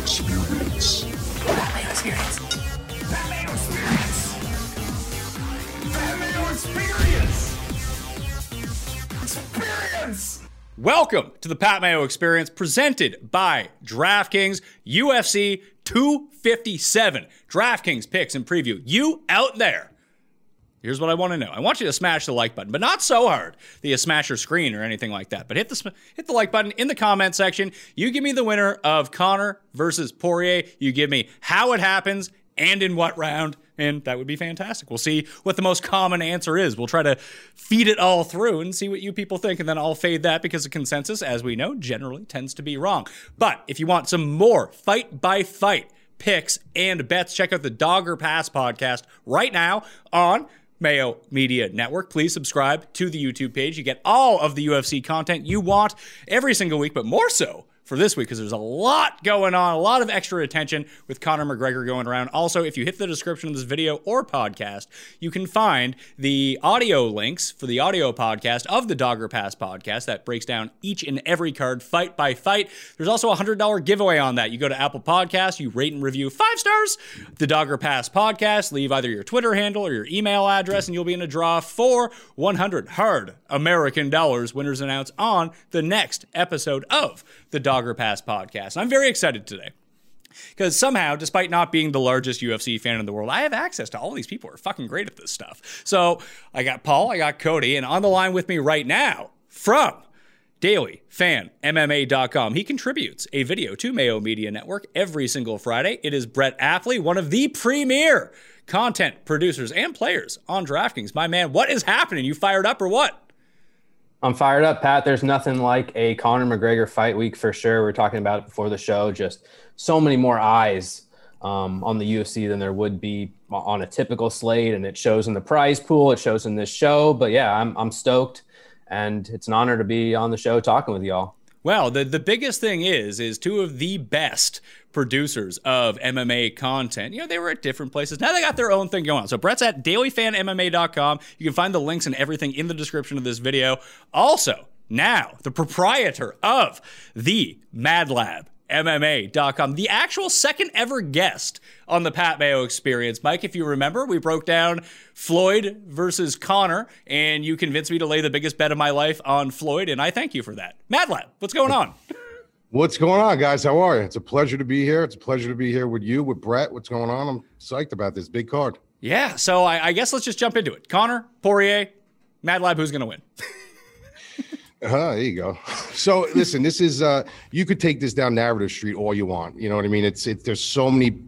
Experience. Pat Mayo Experience. Pat Mayo Experience. Pat Mayo Experience. Experience. Welcome to the Pat Mayo Experience presented by DraftKings UFC 257. DraftKings picks and preview. You out there. Here's what I want to know. I want you to smash the like button, but not so hard that you smash your screen or anything like that. But hit the hit the like button in the comment section. You give me the winner of Conor versus Poirier. You give me how it happens and in what round, and that would be fantastic. We'll see what the most common answer is. We'll try to feed it all through and see what you people think, and then I'll fade that because the consensus, as we know, generally tends to be wrong. But if you want some more fight by fight picks and bets, check out the Dog or Pass podcast right now on Mayo Media Network. Please subscribe to the YouTube page. You get all of the UFC content you want every single week, but more so for this week because there's a lot going on, a lot of extra attention with Conor McGregor going around. Also, if you hit the description of this video or podcast, you can find the audio links for the audio podcast of the Dog or Pass podcast that breaks down each and every card fight by fight. There's also a $100 giveaway on that. You go to Apple Podcasts, you rate and review five stars, the Dog or Pass podcast, leave either your Twitter handle or your email address, and you'll be in a draw for 100 hard American dollars. Winners announced on the next episode of the Dog or Pass podcast. I'm very excited today. Because somehow, despite not being the largest UFC fan in the world, I have access to all these people who are fucking great at this stuff. So I got Paul, I got Cody, and on the line with me right now from dailyfanmma.com. He contributes a video to Mayo Media Network every single Friday. It is Brett Appley, one of the premier content producers and players on DraftKings. My man, what is happening? You fired up or what? I'm fired up, Pat. There's nothing like a Conor McGregor fight week for sure. We are talking about it before the show. Just so many more eyes um, on the UFC than there would be on a typical slate, and it shows in the prize pool. It shows in this show. But yeah, I'm I'm stoked, and it's an honor to be on the show talking with y'all. Well, the, the biggest thing is is two of the best producers of MMA content. You know, they were at different places. Now they got their own thing going on. So Brett's at dailyfanmma.com. You can find the links and everything in the description of this video. Also, now the proprietor of the Mad Lab MMA.com, the actual second ever guest on the Pat Mayo experience. Mike, if you remember, we broke down Floyd versus Conor, and you convinced me to lay the biggest bet of my life on Floyd, and I thank you for that. Mad Lab, what's going on? What's going on, guys? How are you? It's a pleasure to be here. It's a pleasure to be here with you, with Brett. What's going on? I'm psyched about this big card. Yeah, so I, I guess let's just jump into it. Conor, Poirier, Mad Lab, who's going to win? Uh, there you go. So listen, this is uh you could take this down narrative street all you want. You know what I mean? It's it there's so many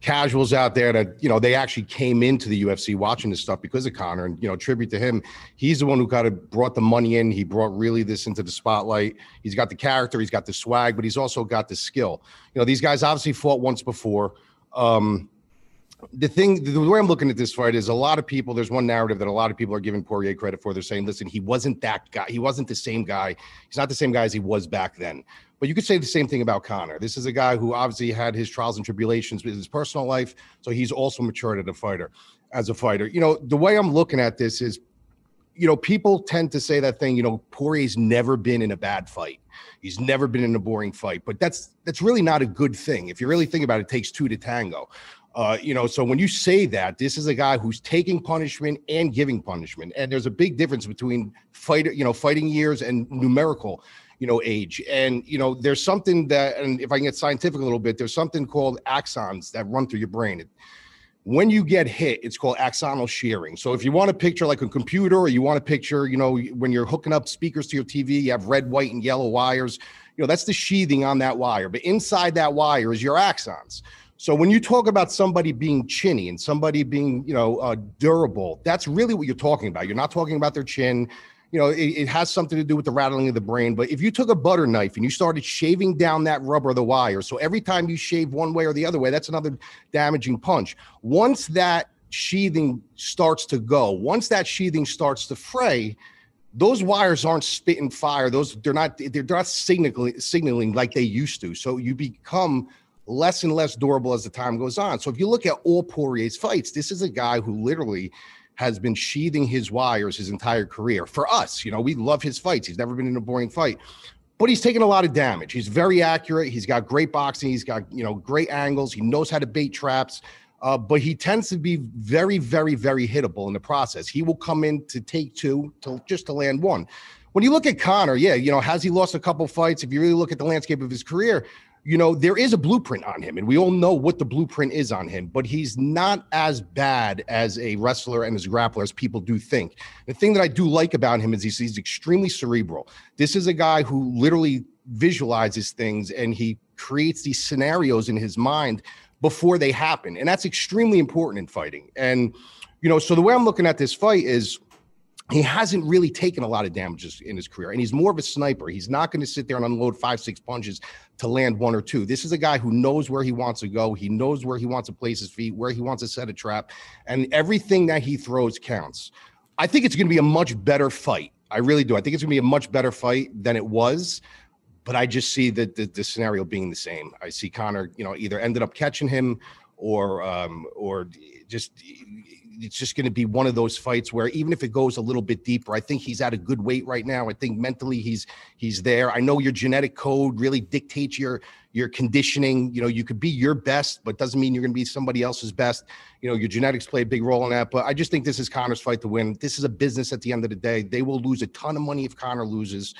casuals out there that you know they actually came into the UFC watching this stuff because of Conor and you know tribute to him. He's the one who kind of brought the money in. He brought really this into the spotlight. He's got the character, he's got the swag, but he's also got the skill. You know, these guys obviously fought once before. Um the thing, the way I'm looking at this fight is a lot of people. There's one narrative that a lot of people are giving Poirier credit for. They're saying, "Listen, he wasn't that guy. He wasn't the same guy. He's not the same guy as he was back then." But you could say the same thing about Conor. This is a guy who obviously had his trials and tribulations with his personal life, so he's also matured as a fighter. As a fighter, you know, the way I'm looking at this is, you know, people tend to say that thing. You know, Poirier's never been in a bad fight. He's never been in a boring fight, but that's that's really not a good thing. If you really think about it, it takes two to tango. Uh, you know, so when you say that, this is a guy who's taking punishment and giving punishment, and there's a big difference between fighter, you know, fighting years and numerical, you know, age. And you know, there's something that, and if I can get scientific a little bit, there's something called axons that run through your brain. When you get hit, it's called axonal shearing. So if you want to picture like a computer, or you want to picture, you know, when you're hooking up speakers to your TV, you have red, white, and yellow wires. You know, that's the sheathing on that wire. But inside that wire is your axons. So when you talk about somebody being chinny and somebody being, you know, uh, durable, that's really what you're talking about. You're not talking about their chin. You know, it, it, has something to do with the rattling of the brain. But if you took a butter knife and you started shaving down that rubber of the wire, so every time you shave one way or the other way, that's another damaging punch. Once that sheathing starts to go, once that sheathing starts to fray, those wires aren't spitting fire. Those they're not they're not signaling signaling like they used to. So you become less and less durable as the time goes on. So if you look at all Poirier's fights, this is a guy who literally has been sheathing his wires his entire career. For us, you know, we love his fights. He's never been in a boring fight. but he's taken a lot of damage. He's very accurate. He's got great boxing. He's got you know great angles. He knows how to bait traps. Uh, but he tends to be very, very, very hittable in the process. He will come in to take two to just to land one. When you look at Conor, yeah, you know, has he lost a couple fights? If you really look at the landscape of his career, you know, there is a blueprint on him, and we all know what the blueprint is on him, but he's not as bad as a wrestler and as a grappler as people do think. The thing that I do like about him is he's, he's extremely cerebral. This is a guy who literally visualizes things and he creates these scenarios in his mind before they happen. And that's extremely important in fighting. And, you know, so the way I'm looking at this fight is he hasn't really taken a lot of damages in his career and he's more of a sniper. He's not going to sit there and unload five six punches to land one or two. This is a guy who knows where he wants to go. He knows where he wants to place his feet where he wants to set a trap and everything that he throws counts. I think it's going to be a much better fight. I really do. I think it's going to be a much better fight than it was but i just see that the, the scenario being the same. I see conor you know either ended up catching him or um or just it's just going to be one of those fights where even if it goes a little bit deeper, I think he's at a good weight right now. I think mentally he's he's there. I know your genetic code really dictates your your conditioning. You know, you could be your best, but doesn't mean you're going to be somebody else's best. You know, your genetics play a big role in that. But I just think this is Conor's fight to win. This is a business at the end of the day. They will lose a ton of money if Conor loses.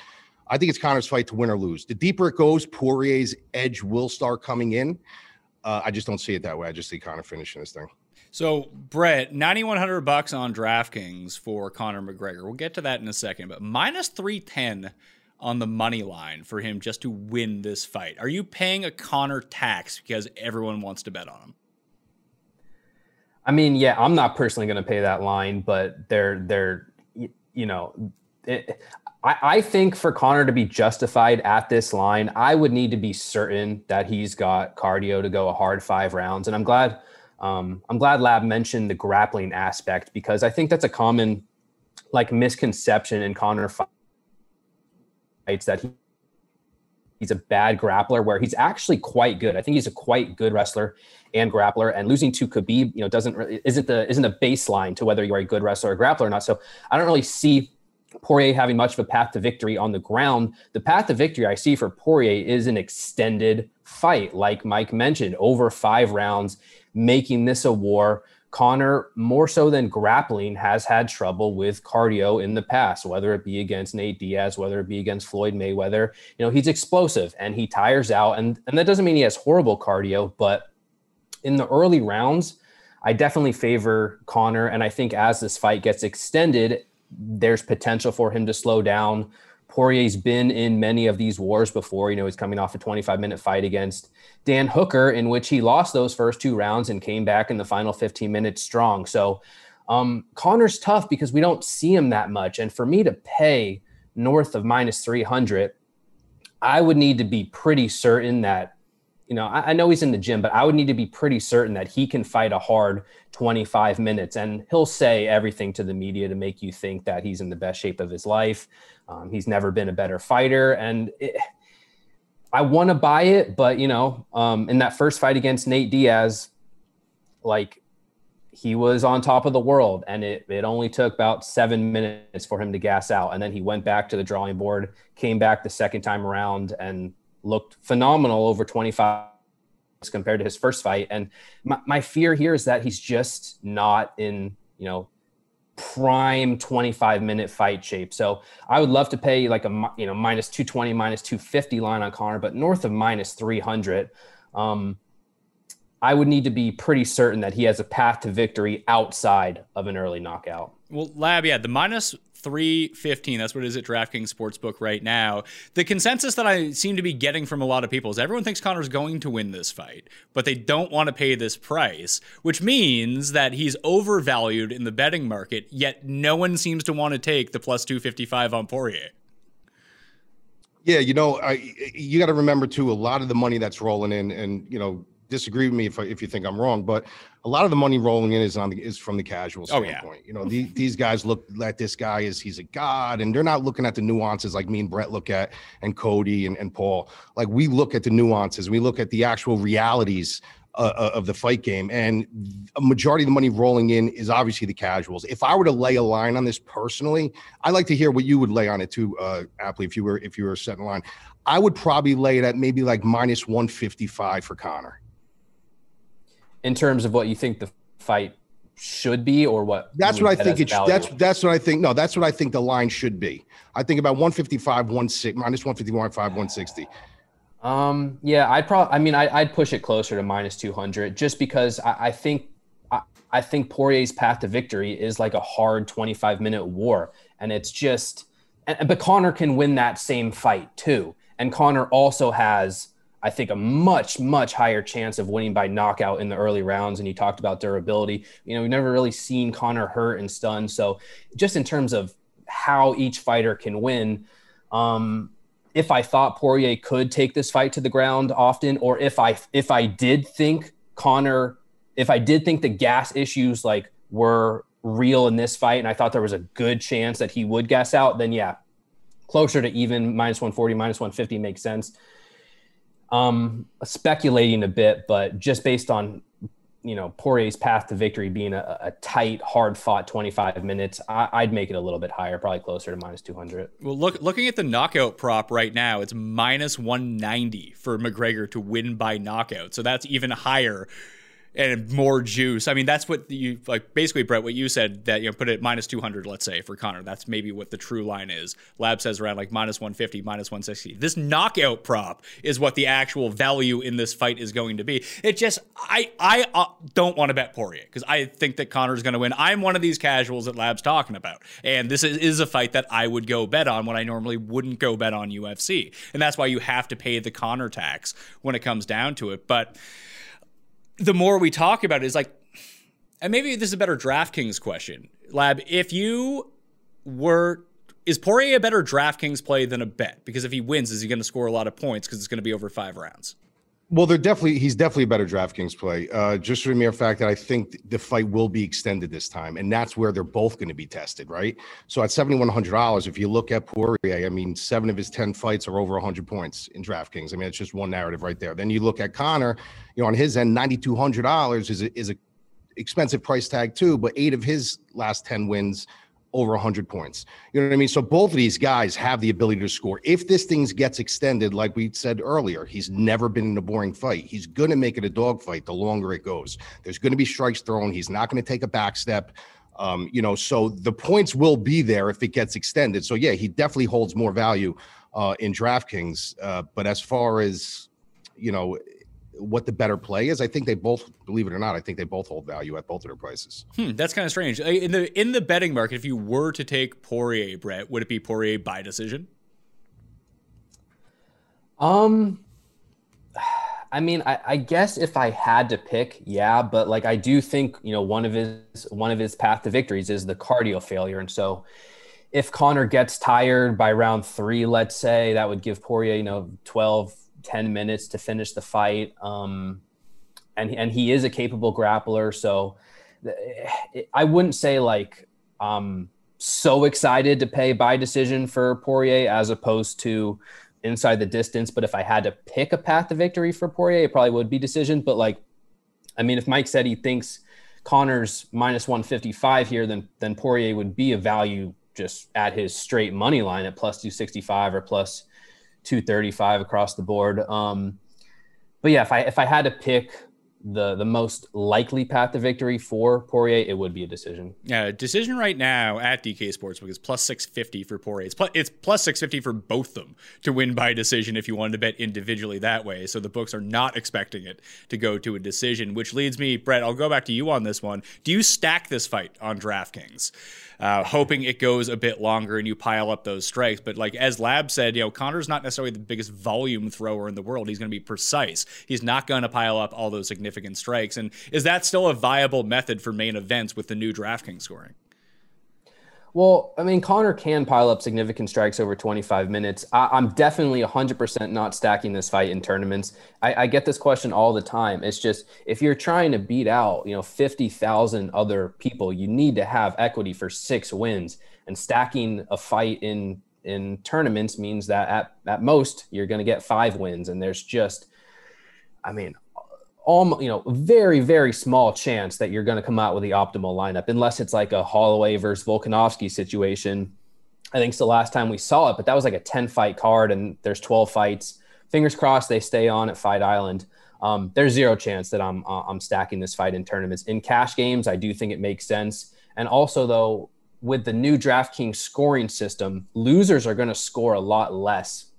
I think it's Conor's fight to win or lose. The deeper it goes, Poirier's edge will start coming in. Uh, I just don't see it that way. I just see Conor finishing this thing. So, Brett, 9100 bucks on DraftKings for Conor McGregor. We'll get to that in a second, but minus 310 on the money line for him just to win this fight. Are you paying a Conor tax because everyone wants to bet on him? I mean, yeah, I'm not personally going to pay that line, but they're they're you know, it, I, I think for Conor to be justified at this line, I would need to be certain that he's got cardio to go a hard five rounds, and I'm glad um, I'm glad Lab mentioned the grappling aspect because I think that's a common like misconception in Conor fights that he, he's a bad grappler where he's actually quite good. I think he's a quite good wrestler and grappler and losing to Khabib, you know, doesn't isn't the isn't a baseline to whether you're a good wrestler or grappler or not. So I don't really see Poirier having much of a path to victory on the ground. The path to victory I see for Poirier is an extended fight, like Mike mentioned, over five rounds making this a war. Conor, more so than grappling, has had trouble with cardio in the past, whether it be against Nate Diaz, whether it be against Floyd Mayweather. You know, he's explosive and he tires out. And, and that doesn't mean he has horrible cardio, but in the early rounds, I definitely favor Conor. And I think as this fight gets extended, there's potential for him to slow down. Poirier's been in many of these wars before. You know, he's coming off a 25 minute fight against Dan Hooker, in which he lost those first two rounds and came back in the final 15 minutes strong. So um, Conor's tough because we don't see him that much. And for me to pay north of minus 300, I would need to be pretty certain that, you know, I, I know he's in the gym, but I would need to be pretty certain that he can fight a hard 25 minutes. And he'll say everything to the media to make you think that he's in the best shape of his life. Um, he's never been a better fighter, and it, I want to buy it, but you know, um, in that first fight against Nate Diaz, like he was on top of the world, and it it only took about seven minutes for him to gas out, and then he went back to the drawing board, came back the second time around, and looked phenomenal over 25 compared to his first fight. And my, my fear here is that he's just not in you know prime 25 minute fight shape. So I would love to pay like a you know minus 220, minus 250 line on Conor, but north of minus 300. Um, I would need to be pretty certain that he has a path to victory outside of an early knockout. Well, Lab, yeah, the minus 315. That's what it is at DraftKings Sportsbook right now. The consensus that I seem to be getting from a lot of people is everyone thinks Conor's going to win this fight, but they don't want to pay this price, which means that he's overvalued in the betting market, yet no one seems to want to take the plus 255 on Poirier. Yeah, you know, I, you got to remember too, a lot of the money that's rolling in, and you know, disagree with me if, if you think I'm wrong, but a lot of the money rolling in is on the, is from the casual standpoint. Oh, yeah. You know, the, these guys look at this guy as he's a god, and they're not looking at the nuances like me and Brett look at, and Cody and, and Paul. Like we look at the nuances, we look at the actual realities uh, of the fight game, and a majority of the money rolling in is obviously the casuals. If I were to lay a line on this personally, I'd like to hear what you would lay on it too, uh, Appley, if you were if you were setting a line. I would probably lay it at maybe like minus one fifty five for Conor. In terms of what you think the fight should be, or what? That's what I think. It's that's that's what I think. No, that's what I think the line should be. I think about one fifty five, one six minus one fifty one five, one sixty. Um, yeah, I'd probably, I mean, I, would push it closer to minus 200 just because I, I think, I, I, think Poirier's path to victory is like a hard 25 minute war. And it's just, and, but conor can win that same fight too. And conor also has, I think, a much, much higher chance of winning by knockout in the early rounds. And you talked about durability. You know, we've never really seen Conor hurt and stunned. So just in terms of how each fighter can win, um, if I thought Poirier could take this fight to the ground often, or if I if I did think Conor, if I did think the gas issues like were real in this fight, and I thought there was a good chance that he would gas out, then yeah, closer to even minus 140, minus 150 makes sense. Um, speculating a bit, but just based on you know Poirier's path to victory being a, a tight, hard fought 25 minutes, I, would make it a little bit higher, probably closer to minus 200. Well, look, looking at the knockout prop right now, it's minus 190 for McGregor to win by knockout. So that's even higher and more juice. I mean, that's what you like. Basically, Brett, what you said that you know, put it minus two hundred, let's say for Conor. That's maybe what the true line is. Lab says around like minus one fifty, minus one sixty. This knockout prop is what the actual value in this fight is going to be. It just, I, I uh, don't want to bet Poirier because I think that Conor's going to win. I'm one of these casuals that Lab's talking about, and this is, is a fight that I would go bet on when I normally wouldn't go bet on UFC, and that's why you have to pay the Conor tax when it comes down to it, but the more we talk about it is like, and maybe this is a better DraftKings question, Lab. If you were, is Poirier a better DraftKings play than a bet? Because if he wins, is he going to score a lot of points because it's going to be over five rounds? Well, they're definitely he's definitely a better DraftKings play. Uh, just for the mere fact that I think the fight will be extended this time, and that's where they're both going to be tested, right? So at seventy one hundred dollars, if you look at Poirier, I mean, seven of his ten fights are over hundred points in DraftKings. I mean, it's just one narrative right there. Then you look at Conor, you know, on his end, ninety two hundred dollars is a, is a expensive price tag too, but eight of his last ten wins over 100 points. You know what I mean? So both of these guys have the ability to score. If this thing gets extended, like we said earlier, he's never been in a boring fight. He's going to make it a dogfight the longer it goes. There's going to be strikes thrown. He's not going to take a back step. Um, you know, so the points will be there if it gets extended. So yeah, he definitely holds more value uh, in DraftKings. Uh, but as far as you know, what the better play is. I think they both, believe it or not, I think they both hold value at both of their prices. Hmm, that's kind of strange. In the in the betting market, if you were to take Poirier, Brett, would it be Poirier by decision? Um, I mean, I, I, guess if I had to pick, yeah, but like I do think you know one of his one of his path to victories is the cardio failure, and so if Conor gets tired by round three, let's say, that would give Poirier you know 12 10 minutes to finish the fight. Um, and, and he is a capable grappler. So I wouldn't say like I'm so excited to pay by decision for Poirier as opposed to inside the distance. But if I had to pick a path to victory for Poirier, it probably would be decision. But like, I mean, if Mike said he thinks Conor's minus 155 here, then then Poirier would be a value just at his straight money line at plus 265 or plus 235 across the board. Um, but yeah, if I if I had to pick the the most likely path to victory for Poirier, it would be a decision. Yeah, decision right now at DK Sportsbook is plus six fifty for Poirier. It's plus, it's plus six fifty for both them to win by decision if you wanted to bet individually that way. So the books are not expecting it to go to a decision, which leads me, Brett. I'll go back to you on this one. Do you stack this fight on DraftKings? Uh, hoping it goes a bit longer and you pile up those strikes. But like as Lab said, you know, Conor's not necessarily the biggest volume thrower in the world. He's going to be precise. He's not going to pile up all those significant strikes. And is that still a viable method for main events with the new DraftKings scoring? Well, I mean, Conor can pile up significant strikes over 25 minutes. I, am definitely 100% not stacking this fight in tournaments. I, I, get this question all the time. It's just if you're trying to beat out, you know, 50,000 other people, you need to have equity for six wins. And stacking a fight in in tournaments means that at, at most you're going to get five wins. And there's just, I mean, almost you know very very small chance that you're going to come out with the optimal lineup unless it's like a Holloway versus Volkanovski situation. I think it's the last time we saw it, but that was like a 10 fight card and there's 12 fights. Fingers crossed they stay on at Fight Island. Um, there's zero chance that I'm uh, I'm stacking this fight in tournaments. In cash games, I do think it makes sense. And also though, with the new DraftKings scoring system, losers are going to score a lot less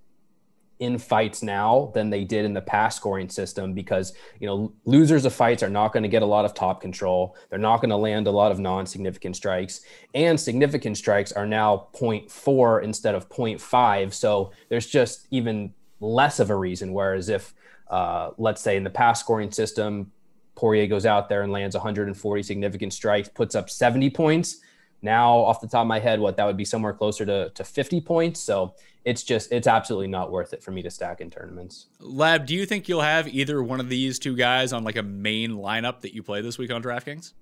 in fights now than they did in the past scoring system because you know losers of fights are not going to get a lot of top control. They're not going to land a lot of non-significant strikes. And significant strikes are now 0.4 instead of 0.5 so there's just even less of a reason. Whereas if uh, let's say in the past scoring system poirier goes out there and lands 140 significant strikes puts up 70 points. Now off the top of my head what that would be somewhere closer to, to 50 points. So it's just it's absolutely not worth it for me to stack in tournaments. Lab, do you think you'll have either one of these two guys on like a main lineup that you play this week on DraftKings?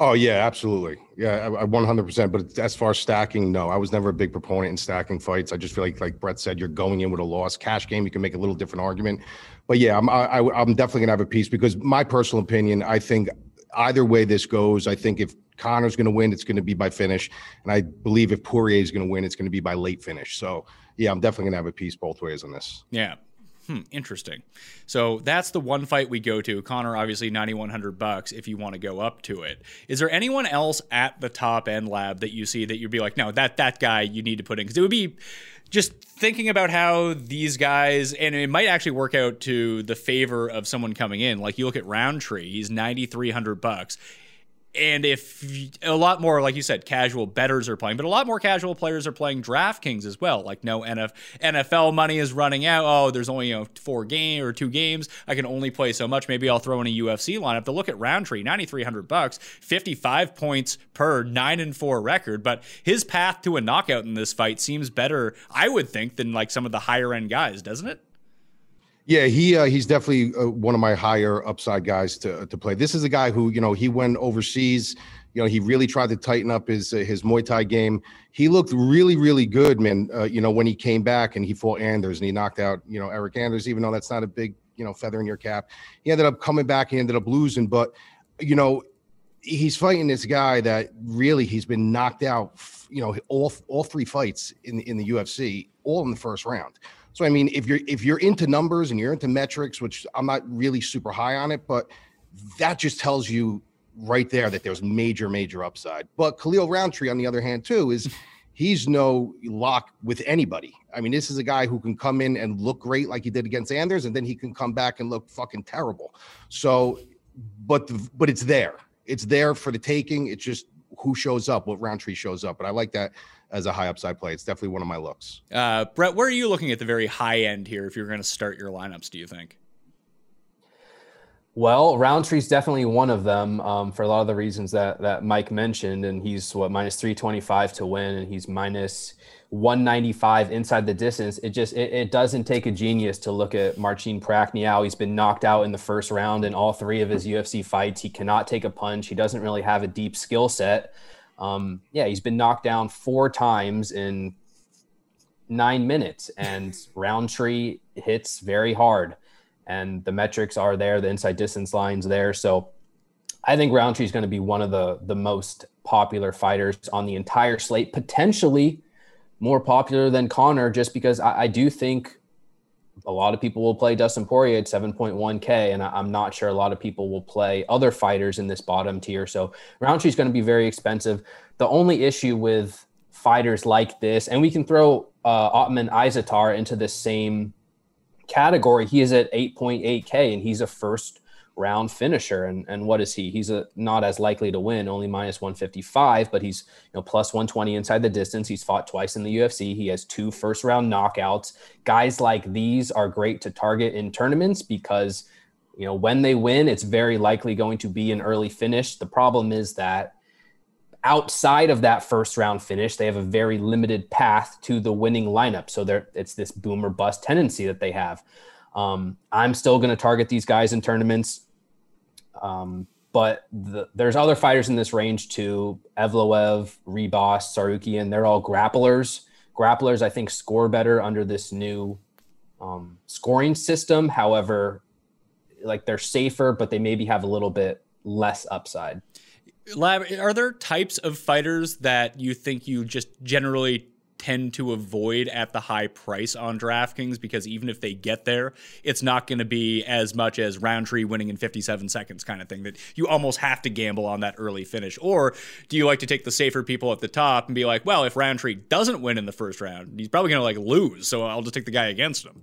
Oh yeah, absolutely. Yeah, 100%. But as far as stacking, no, I was never a big proponent in stacking fights. I just feel like, like Brett said, you're going in with a loss. Cash game, you can make a little different argument. But yeah, I'm I, I'm definitely gonna have a piece because my personal opinion, I think either way this goes, I think if Conor's going to win, it's going to be by finish. And I believe if Poirier is going to win, it's going to be by late finish. So, yeah, I'm definitely going to have a piece both ways on this. Yeah. Hmm, interesting. So that's the one fight we go to. Conor, obviously, 9,100 bucks if you want to go up to it. Is there anyone else at the top end lab that you see that you'd be like, no, that that guy you need to put in? Because it would be just thinking about how these guys, and it might actually work out to the favor of someone coming in. Like you look at rountree he's 9,300 bucks and if a lot more, like you said, casual betters are playing, but a lot more casual players are playing DraftKings as well. Like no NF, NFL money is running out. Oh, there's only you know four game or two games. I can only play so much. Maybe I'll throw in a UFC lineup. To look at Rountree, ninety three hundred bucks, fifty five points per nine and four record. But his path to a knockout in this fight seems better, I would think, than like some of the higher end guys, doesn't it? Yeah, he uh, he's definitely uh, one of my higher upside guys to to play. This is a guy who you know he went overseas. You know he really tried to tighten up his uh, his Muay Thai game. He looked really really good, man. Uh, you know when he came back and he fought Anders and he knocked out you know Eryk Anders, even though that's not a big you know feather in your cap. He ended up coming back. He ended up losing, but you know he's fighting this guy that really he's been knocked out. You know all all three fights in in the UFC, all in the first round. So I mean, if you're if you're into numbers and you're into metrics, which I'm not really super high on it, but that just tells you right there that there's major, major upside. But Khalil Rountree, on the other hand, too, is he's no lock with anybody. I mean, this is a guy who can come in and look great like he did against Anders, and then he can come back and look fucking terrible. So, but the, but it's there. It's there for the taking. It's just who shows up, what Rountree shows up. But I like that as a high upside play. It's definitely one of my looks. Uh, Brett, where are you looking at the very high end here if you're going to start your lineups, do you think? Well, Rountree's definitely one of them um, for a lot of the reasons that that Mike mentioned, and he's what minus three twenty five to win, and he's minus one ninety five inside the distance. It just it, it, doesn't take a genius to look at Marcin Prachnio. He's been knocked out in the first round in all three of his UFC fights. He cannot take a punch. He doesn't really have a deep skill set. Um, yeah, he's been knocked down four times in nine minutes, and Rountree hits very hard. And the metrics are there, the inside distance lines there. So I think Rountree is going to be one of the the most popular fighters on the entire slate, potentially more popular than Conor, just because I, I do think a lot of people will play Dustin Poirier at 7.1K, and I'm not sure a lot of people will play other fighters in this bottom tier. So Rountree is going to be very expensive. The only issue with fighters like this, and we can throw uh, Ottman Azaitar into the same category. He is at 8.8K, and he's a first round finisher. And and what is he? He's a, not as likely to win, only minus 155, but he's you know plus 120 inside the distance. He's fought twice in the UFC. He has two first round knockouts. Guys like these are great to target in tournaments because you know when they win, it's very likely going to be an early finish. The problem is that outside of that first round finish, they have a very limited path to the winning lineup. So there, it's this boomer bust tendency that they have. Um, I'm still going to target these guys in tournaments. Um, but the, there's other fighters in this range too. Evloev, Ribas, Tsarukyan, they're all grapplers. Grapplers, I think, score better under this new um, scoring system. However, like they're safer, but they maybe have a little bit less upside. Lab, are there types of fighters that you think you just generally tend to avoid at the high price on DraftKings because even if they get there, it's not going to be as much as Rountree winning in 57 seconds kind of thing that you almost have to gamble on that early finish. Or do you like to take the safer people at the top and be like, well, if Rountree doesn't win in the first round, he's probably going to like lose, so I'll just take the guy against him.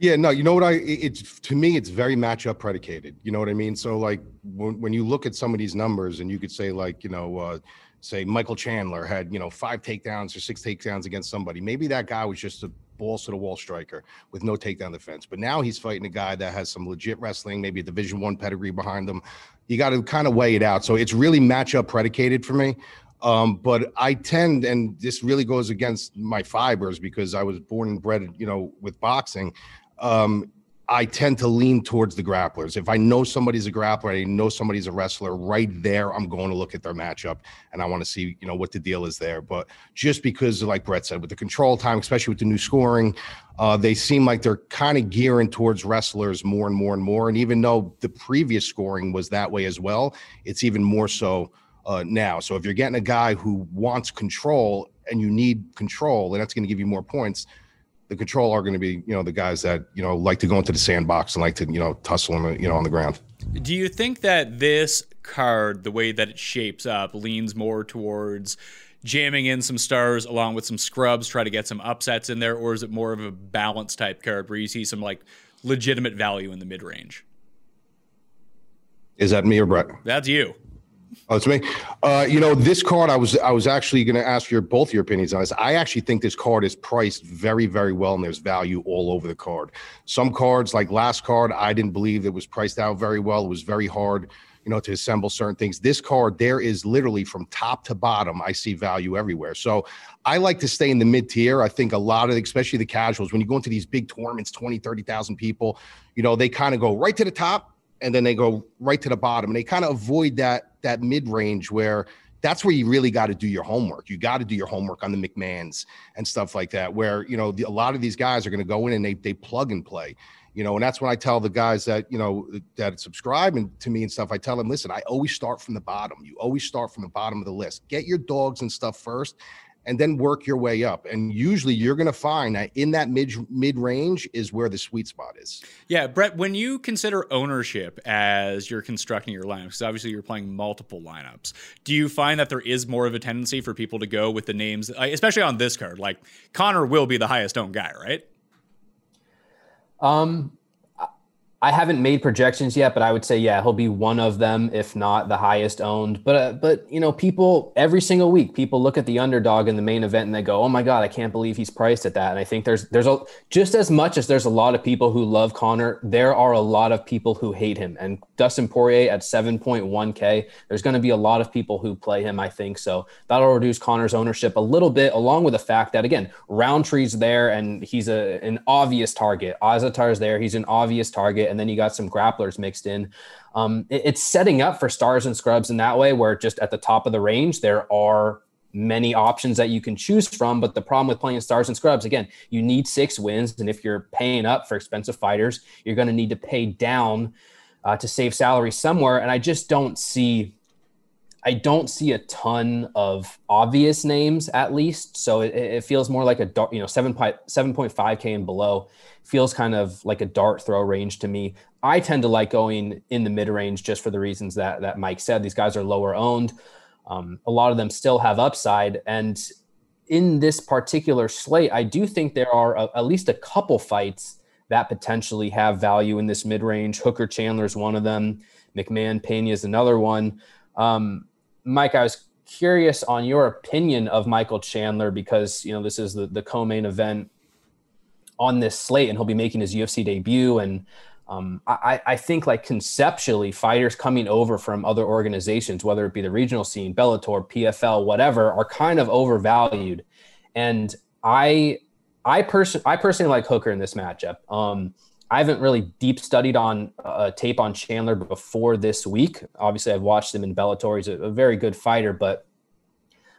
Yeah, no, you know what I it's to me it's very matchup predicated. You know what I mean? So like when when you look at some of these numbers and you could say like, you know, uh say Michael Chandler had, you know, five takedowns or six takedowns against somebody. Maybe that guy was just a balls to the wall striker with no takedown defense. But now he's fighting a guy that has some legit wrestling, maybe a division one pedigree behind him. You got to kind of weigh it out. So it's really matchup predicated for me. Um, but I tend, and this really goes against my fibers because I was born and bred, you know, with boxing um, I tend to lean towards the grapplers. If I know somebody's a grappler, I know somebody's a wrestler, right there, I'm going to look at their matchup and I want to see, you know, what the deal is there. But just because, like Brett said, with the control time, especially with the new scoring, uh, they seem like they're kind of gearing towards wrestlers more and more and more. And even though the previous scoring was that way as well, it's even more so uh, now. So if you're getting a guy who wants control and you need control, and that's going to give you more points the control are going to be, you know, the guys that, you know, like to go into the sandbox and like to, you know, tussle, on the, you know, on the ground. Do you think that this card, the way that it shapes up, leans more towards jamming in some stars along with some scrubs, try to get some upsets in there, or is it more of a balance type card where you see some like legitimate value in the mid range? Is that me or Brett? That's you. Oh, it's me. Uh, you know, this card, I was I was actually going to ask your both your opinions on this. I actually think this card is priced very, very well, and there's value all over the card. Some cards, like last card, I didn't believe it was priced out very well. It was very hard, you know, to assemble certain things. This card, there is literally from top to bottom, I see value everywhere. So I like to stay in the mid tier. I think a lot of, especially the casuals, when you go into these big tournaments, 20, 30,000 people, you know, they kind of go right to the top and then they go right to the bottom and they kind of avoid that that mid range where that's where you really got to do your homework. You got to do your homework on the McManns and stuff like that, where you know the, a lot of these guys are going to go in and they they plug and play, you know. And that's when I tell the guys that you know that subscribe and to me and stuff. I tell them, listen, I always start from the bottom. You always start from the bottom of the list. Get your dogs and stuff first, and then work your way up. And usually you're going to find that in that mid mid range is where the sweet spot is. Yeah, Brett, when you consider ownership as you're constructing your lineups, because obviously you're playing multiple lineups, do you find that there is more of a tendency for people to go with the names, especially on this card? Like Conor will be the highest owned guy, right? Um, I haven't made projections yet, but I would say yeah, he'll be one of them, if not the highest owned. But uh, but you know, people every single week, people look at the underdog in the main event and they go, "Oh my god, I can't believe he's priced at that." And I think there's there's a just as much as there's a lot of people who love Conor, there are a lot of people who hate him. And Dustin Poirier at 7.1k, there's going to be a lot of people who play him. I think so. That'll reduce Conor's ownership a little bit, along with the fact that again, Rountree's there and he's a an obvious target. Azaitar's there, he's an obvious target and then you got some grapplers mixed in. Um, it, it's setting up for stars and scrubs in that way, where just at the top of the range there are many options that you can choose from. But the problem with playing stars and scrubs, again, you need six wins, and if you're paying up for expensive fighters, you're going to need to pay down uh, to save salary somewhere. And I just don't see. I don't see a ton of obvious names, at least. So it, it feels more like a dart, you know seven seven point five k and below feels kind of like a dart throw range to me. I tend to like going in the mid range just for the reasons that that Mike said. These guys are lower owned. Um, a lot of them still have upside, and in this particular slate, I do think there are a, at least a couple fights that potentially have value in this mid range. Hooker Chandler is one of them. McMann Pena is another one. Um, Mike, I was curious on your opinion of Michael Chandler because you know this is the the co-main event on this slate, and he'll be making his UFC debut. And um, I, I, think like conceptually, fighters coming over from other organizations, whether it be the regional scene, Bellator, PFL, whatever, are kind of overvalued. And I, I person, I personally like Hooker in this matchup. Um, I haven't really deep studied on uh, tape on Chandler before this week. Obviously, I've watched him in Bellator. He's a, a very good fighter, but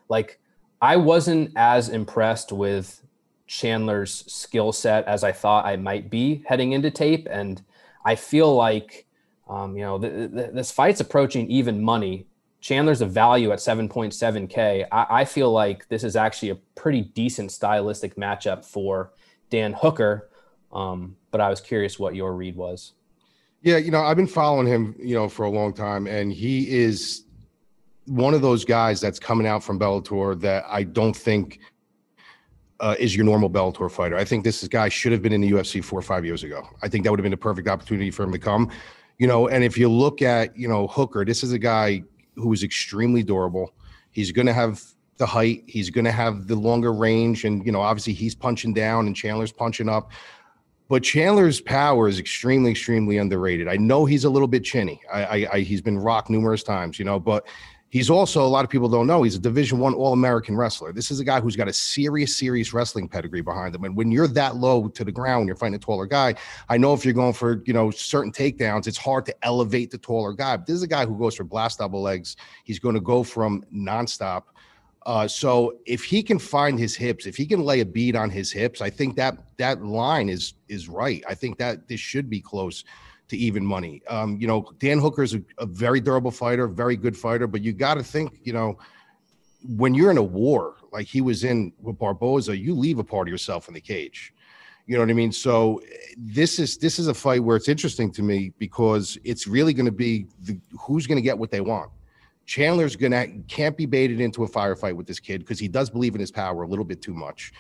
like I wasn't as impressed with Chandler's skill set as I thought I might be heading into tape. And I feel like, um, you know, th- th- this fight's approaching even money. Chandler's a value at 7.7K. I-, I feel like this is actually a pretty decent stylistic matchup for Dan Hooker. Um, but I was curious what your read was. Yeah, you know, I've been following him, you know, for a long time, and he is one of those guys that's coming out from Bellator that I don't think uh, is your normal Bellator fighter. I think this guy should have been in the UFC four or five years ago. I think that would have been a perfect opportunity for him to come. You know, and if you look at you know Hooker, this is a guy who is extremely durable. He's going to have the height. He's going to have the longer range, and you know, obviously he's punching down and Chandler's punching up. But Chandler's power is extremely, extremely underrated. I know he's a little bit chinny. I, I, I he's been rocked numerous times, you know, but He's also a lot of people don't know he's a Division One All American wrestler. This is a guy who's got a serious, serious wrestling pedigree behind him. And when you're that low to the ground, you're fighting a taller guy. I know if you're going for you know certain takedowns, it's hard to elevate the taller guy. But this is a guy who goes for blast double legs. He's going to go from nonstop. Uh, so if he can find his hips, if he can lay a bead on his hips, I think that that line is is right. I think that this should be close to even money. Um, you know, Dan Hooker is a, a very durable fighter, very good fighter, but you got to think, you know, when you're in a war like he was in with Barboza, you leave a part of yourself in the cage. You know what I mean? So this is this is a fight where it's interesting to me because it's really going to be the, who's going to get what they want. Chandler's gonna can't be baited into a firefight with this kid because he does believe in his power a little bit too much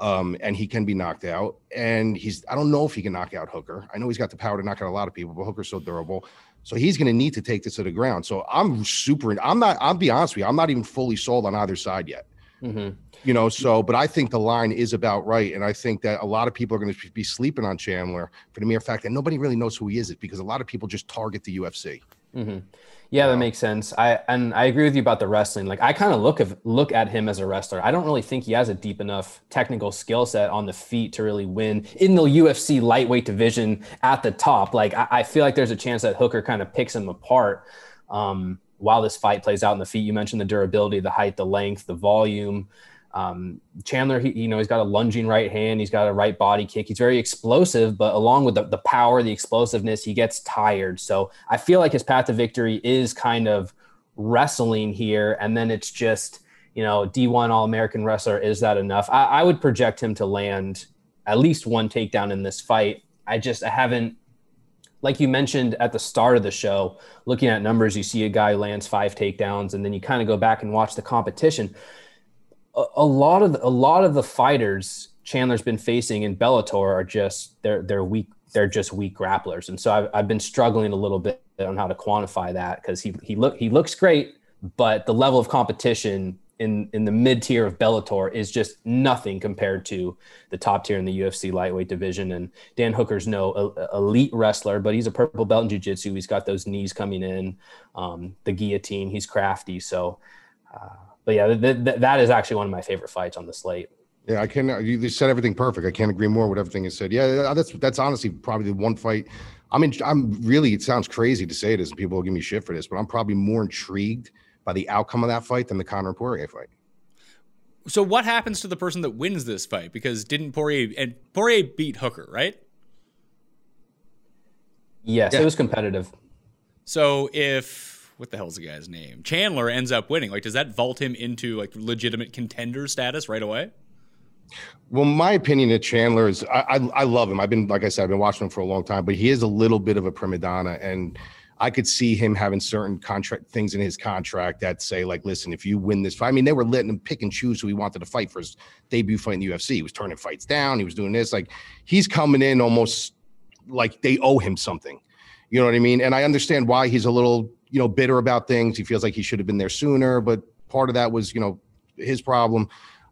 um, and he can be knocked out. And he's I don't know if he can knock out Hooker. I know he's got the power to knock out a lot of people, but Hooker's so durable. So he's going to need to take this to the ground. So I'm super. I'm not. I'll be honest with you. I'm not even fully sold on either side yet. Mm-hmm. You know. So, but I think the line is about right, and I think that a lot of people are going to be sleeping on Chandler for the mere fact that nobody really knows who he is, because a lot of people just target the UFC. Mm-hmm. Yeah, that makes sense. I and I agree with you about the wrestling. Like I kind of look of look at him as a wrestler. I don't really think he has a deep enough technical skill set on the feet to really win in the UFC lightweight division at the top. Like I, I feel like there's a chance that Hooker kind of picks him apart um, while this fight plays out in the feet. You mentioned the durability, the height, the length, the volume. Um, Chandler, he, you know, he's got a lunging right hand. He's got a right body kick. He's very explosive, but along with the, the power, the explosiveness, he gets tired. So I feel like his path to victory is kind of wrestling here. And then it's just, you know, D1 All American wrestler. Is that enough? I, I would project him to land at least one takedown in this fight. I just, I haven't, like you mentioned at the start of the show, looking at numbers, you see a guy lands five takedowns, and then you kind of go back and watch the competition a, a lot of the, a lot of the fighters Chandler's been facing in Bellator are just they're they're weak they're just weak grapplers, and so I've, I've been struggling a little bit on how to quantify that because he he look he looks great, but the level of competition in in the mid tier of Bellator is just nothing compared to the top tier in the UFC lightweight division. And Dan Hooker's no elite wrestler, but he's a purple belt in jiu-jitsu. He's got those knees coming in, um, the guillotine. He's crafty, so. Uh, but yeah, th- th- that is actually one of my favorite fights on the slate. Yeah, I can. You said everything perfect. I can't agree more with everything you said. Yeah, that's that's honestly probably the one fight. I mean, I'm really. It sounds crazy to say this, and people will give me shit for this, but I'm probably more intrigued by the outcome of that fight than the Conor and Poirier fight. So, what happens to the person that wins this fight? Because didn't Poirier and Poirier beat Hooker, right? Yes, yeah. it was competitive. So if what the hell's the guy's name? Chandler ends up winning. Like, does that vault him into like legitimate contender status right away? Well, my opinion of Chandler is I, I, I love him. I've been like I said, I've been watching him for a long time, but he is a little bit of a prima donna, and I could see him having certain contract things in his contract that say like, listen, if you win this fight, I mean, they were letting him pick and choose who he wanted to fight for his debut fight in the UFC. He was turning fights down. He was doing this. Like, he's coming in almost like they owe him something. You know what I mean? And I understand why he's a little you know, bitter about things. He feels like he should have been there sooner, but part of that was, you know, his problem.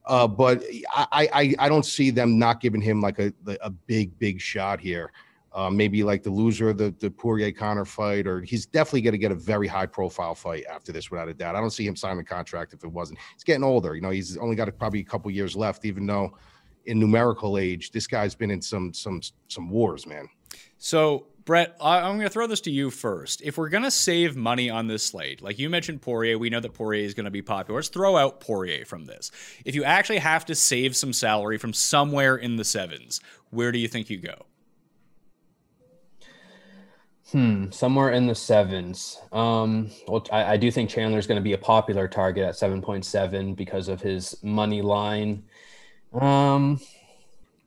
Uh, but I, I, I don't see them not giving him like a, a big, big shot here. Uh, maybe like the loser of the, the Poirier Conor fight, or he's definitely going to get a very high profile fight after this, without a doubt. I don't see him signing a contract if it wasn't. He's getting older. You know, he's only got a, probably a couple years left, even though in numerical age, this guy's been in some some some wars, man. So Brett, I'm going to throw this to you first. If we're going to save money on this slate, like you mentioned Poirier, we know that Poirier is going to be popular. Let's throw out Poirier from this. If you actually have to save some salary from somewhere in the sevens, where do you think you go? Hmm, somewhere in the sevens. Um, well, I, I do think Chandler is going to be a popular target at 7.7 because of his money line. Um,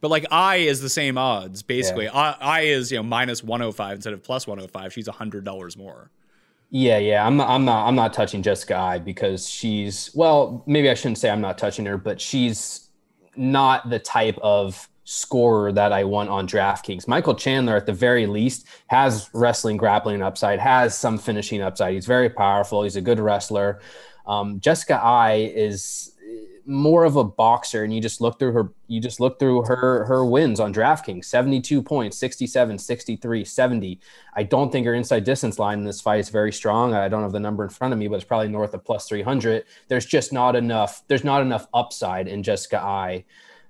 but like I is the same odds basically. Yeah. I, I is you know minus 105 instead of plus 105. She's a hundred dollars more. Yeah, yeah. I'm not I'm not I'm not touching Jessica Eye because she's well, maybe I shouldn't say I'm not touching her, but she's not the type of scorer that I want on DraftKings. Michael Chandler, at the very least, has wrestling grappling upside, has some finishing upside. He's very powerful. He's a good wrestler. Um, Jessica Eye is more of a boxer and you just look through her you just look through her her wins on DraftKings 72 points 67 63 70 I don't think her inside distance line in this fight is very strong. I don't have the number in front of me but it's probably north of plus 300 there's just not enough there's not enough upside in Jessica I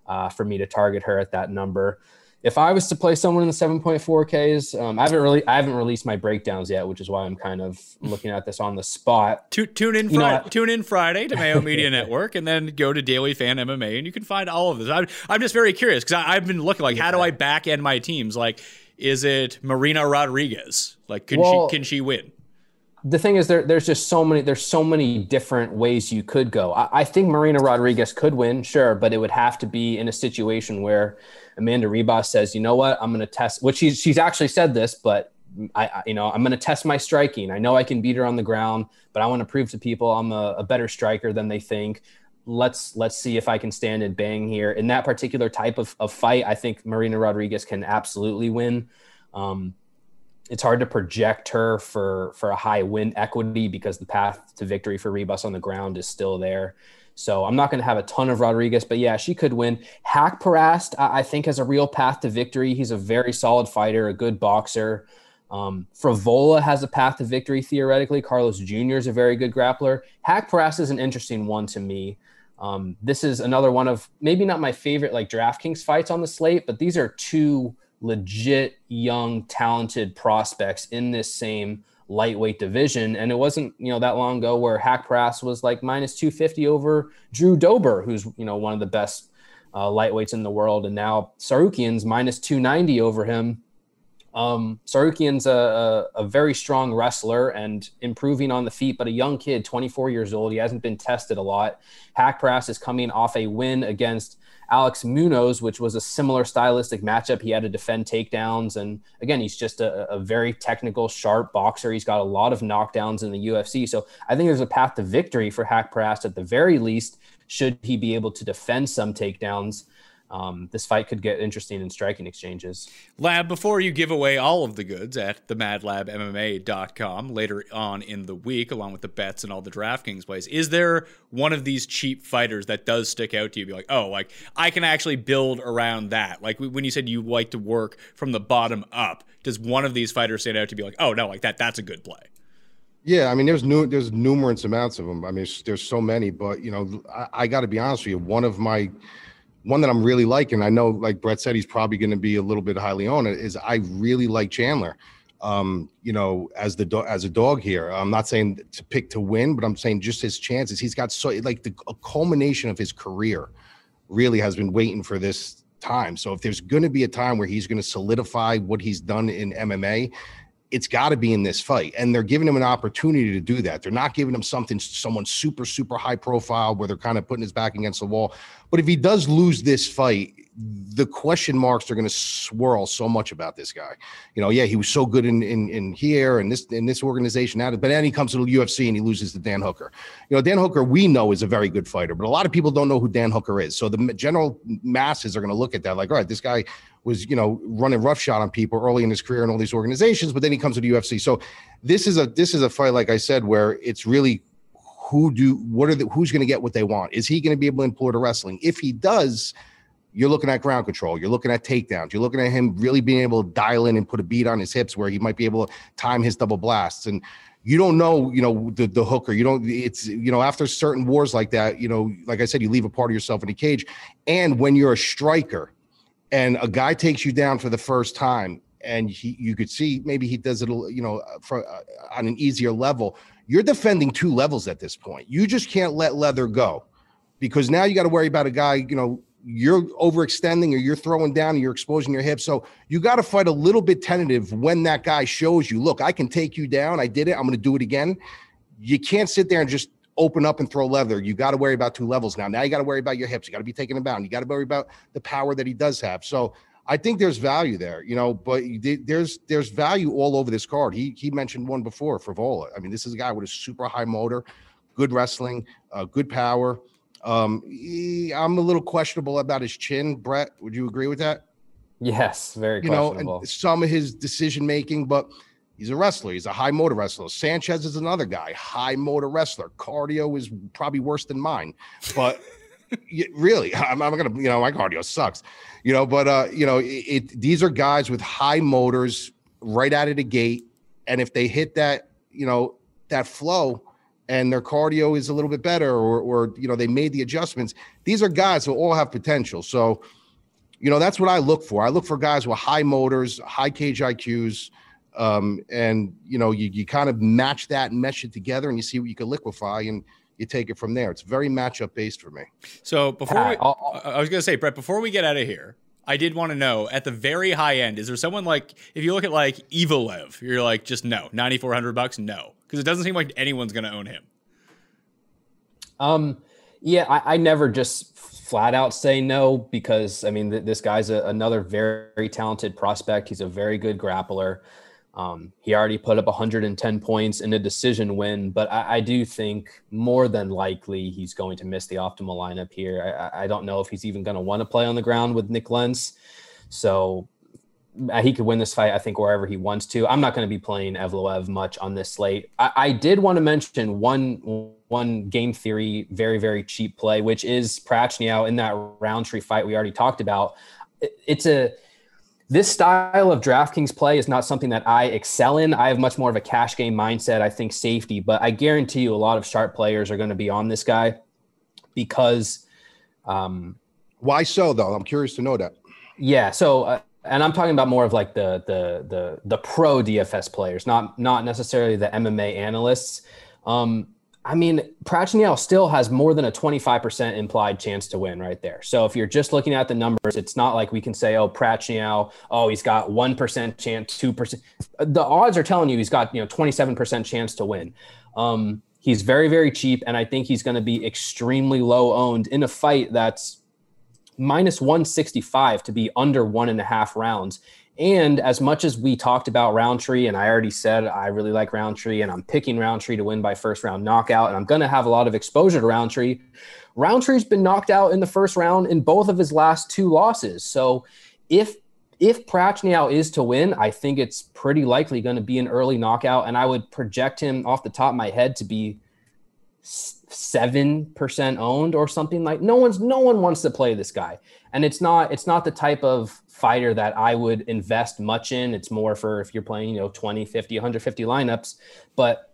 uh, for me to target her at that number if I was to play someone in the 7.4Ks, um, I haven't really I haven't released my breakdowns yet, which is why I'm kind of looking at this on the spot. tune in Friday, tune in Friday to Mayo Media Network, and then go to Daily Fan MMA, and you can find all of this. I'm, I'm just very curious because I've been looking like, how do I back end my teams? Like, is it Marina Rodriguez? Like, can well, she can she win? The thing is there, there's just so many there's so many different ways you could go. I, I, think marina rodriguez could win sure but it would have to be in a situation where amanda ribas says you know what? I'm going to test which she's, she's actually said this but I, I you know i'm going to test my striking. I know i can beat her on the ground but i want to prove to people i'm a, a better striker than they think. Let's let's see if i can stand and bang here. In that particular type of, of fight i think marina rodriguez can absolutely win. Um, it's hard to project her for for a high win equity because the path to victory for Ribas on the ground is still there. So I'm not going to have a ton of Rodriguez, but yeah, she could win. Haqparast, I think, has a real path to victory. He's a very solid fighter, a good boxer. Um, Frevola has a path to victory theoretically. Carlos Jr. is a very good grappler. Haqparast is an interesting one to me. Um, this is another one of maybe not my favorite like DraftKings fights on the slate, but these are two legit young talented prospects in this same lightweight division. And it wasn't you know that long ago where hack Haqparast was like minus 250 over Drew Dober who's you know one of the best uh, lightweights in the world. And now Tsarukyan's minus 290 over him um, Tsarukyan's a, a, a, very strong wrestler and improving on the feet, but a young kid, 24 years old. He hasn't been tested a lot. Haqparast is coming off a win against Alex Munoz, which was a similar stylistic matchup. He had to defend takedowns. And again, he's just a, a, very technical, sharp boxer. He's got a lot of knockdowns in the UFC. So I think there's a path to victory for Haqparast at the very least, should he be able to defend some takedowns um, this fight could get interesting in striking exchanges. Lab, before you give away all of the goods at themadlabmma.com later on in the week, along with the bets and all the DraftKings plays, is there one of these cheap fighters that does stick out to you? Be like, oh, like I can actually build around that. Like when you said you like to work from the bottom up, does one of these fighters stand out to be like, oh no, like that, that's a good play? Yeah, I mean, there's new, there's numerous amounts of them. I mean, there's so many, but you know, I, I got to be honest with you. One of my one that I'm really liking. I know, like Brett said, he's probably going to be a little bit highly owned. Is I really like Chandler. Um, you know, as the do- as a dog here. I'm not saying to pick to win, but I'm saying just his chances. He's got so like the culmination of his career really has been waiting for this time. So if there's going to be a time where he's going to solidify what he's done in MMA, it's got to be in this fight. And they're giving him an opportunity to do that. They're not giving him something, someone super, super high profile where they're kind of putting his back against the wall. But if he does lose this fight, the question marks are going to swirl so much about this guy. You know, yeah, he was so good in in, in here and this in this organization but then he comes to the UFC and he loses to Dan Hooker. You know, Dan Hooker we know is a very good fighter, but a lot of people don't know who Dan Hooker is. So the general masses are going to look at that like, all right, this guy was you know running roughshod on people early in his career in all these organizations, but then he comes to the UFC. So this is a this is a fight, like I said, where it's really who do what are the who's going to get what they want? Is he going to be able to employ the wrestling? If he does, you're looking at ground control. You're looking at takedowns. You're looking at him really being able to dial in and put a beat on his hips where he might be able to time his double blasts. And you don't know, you know, the, the hooker. You don't, it's, you know, after certain wars like that, you know, like I said, you leave a part of yourself in the cage. And when you're a striker, and a guy takes you down for the first time and he, you could see maybe he does it you know for, uh, on an easier level you're defending two levels at this point you just can't let leather go because now you got to worry about a guy you know you're overextending or you're throwing down and you're exposing your hips. So you got to fight a little bit tentative when that guy shows you, look, I can take you down. I did it. I'm going to do it again. You can't sit there and just open up and throw leather. You got to worry about two levels now. Now you got to worry about your hips. You got to be taking them down. You got to worry about the power that he does have. So I think there's value there, you know, but there's there's value all over this card. He he mentioned one before, Frevola. I mean, this is a guy with a super high motor, good wrestling, uh, good power. Um, he, I'm a little questionable about his chin. Brett, would you agree with that? Yes, very you know, some of his decision making, but he's a wrestler. He's a high motor wrestler. Sanchez is another guy, high motor wrestler. Cardio is probably worse than mine, but really, I'm, I'm, gonna, you know, my cardio sucks, you know, but uh, you know, it, it these are guys with high motors right out of the gate, and if they hit that, you know, that flow and their cardio is a little bit better or, or you know they made the adjustments these are guys who all have potential so you know that's what i look for i look for guys with high motors high cage iqs um, and you know you, you kind of match that and mesh it together and you see what you can liquefy and you take it from there it's very matchup based for me so before we, i was going to say brett before we get out of here I did want to know at the very high end, is there someone like if you look at like Evloev, you're like just no, ninety four hundred bucks, no because it doesn't seem like anyone's going to own him. Um, yeah, I, I, never just flat out say no because I mean th- this guy's a, another very, very, talented prospect. He's a very good grappler. Um, he already put up 110 points in a decision win, but I, I, do think more than likely he's going to miss the optimal lineup here. I, I don't know if he's even going to want to play on the ground with Nik Lentz. So uh, he could win this fight, I think, wherever he wants to. I'm not going to be playing Evloev much on this slate. I, I, did want to mention one one game theory, very very cheap play, which is Prachnio in that Rountree fight we already talked about. It, it's a this style of DraftKings play is not something that I excel in. I have much more of a cash game mindset. I think safety, but I guarantee you, a lot of sharp players are going to be on this guy because. Um, Why so, though? I'm curious to know that. Yeah. So. Uh, and I'm talking about more of like the the the the pro DFS players, not not necessarily the MMA analysts. Um, I mean, Prachnio still has more than a 25% implied chance to win right there. So if you're just looking at the numbers, it's not like we can say, oh, Prachnio, oh, he's got 1% chance, 2%. The odds are telling you he's got, you know, 27% chance to win. Um, he's very, very cheap. And I think he's going to be extremely low owned in a fight that's minus 165 to be under one and a half rounds. And as much as we talked about Rountree, and I already said I really like Rountree, and I'm picking Rountree to win by first round knockout, and I'm going to have a lot of exposure to Rountree. Rountree's been knocked out in the first round in both of his last two losses. So if if Prachnio is to win, I think it's pretty likely going to be an early knockout, and I would project him off the top of my head to be seven percent owned or something like no one's no one wants to play this guy. And it's not it's not the type of fighter that i would invest much in. It's more for if you're playing you know 20 50 150 lineups. But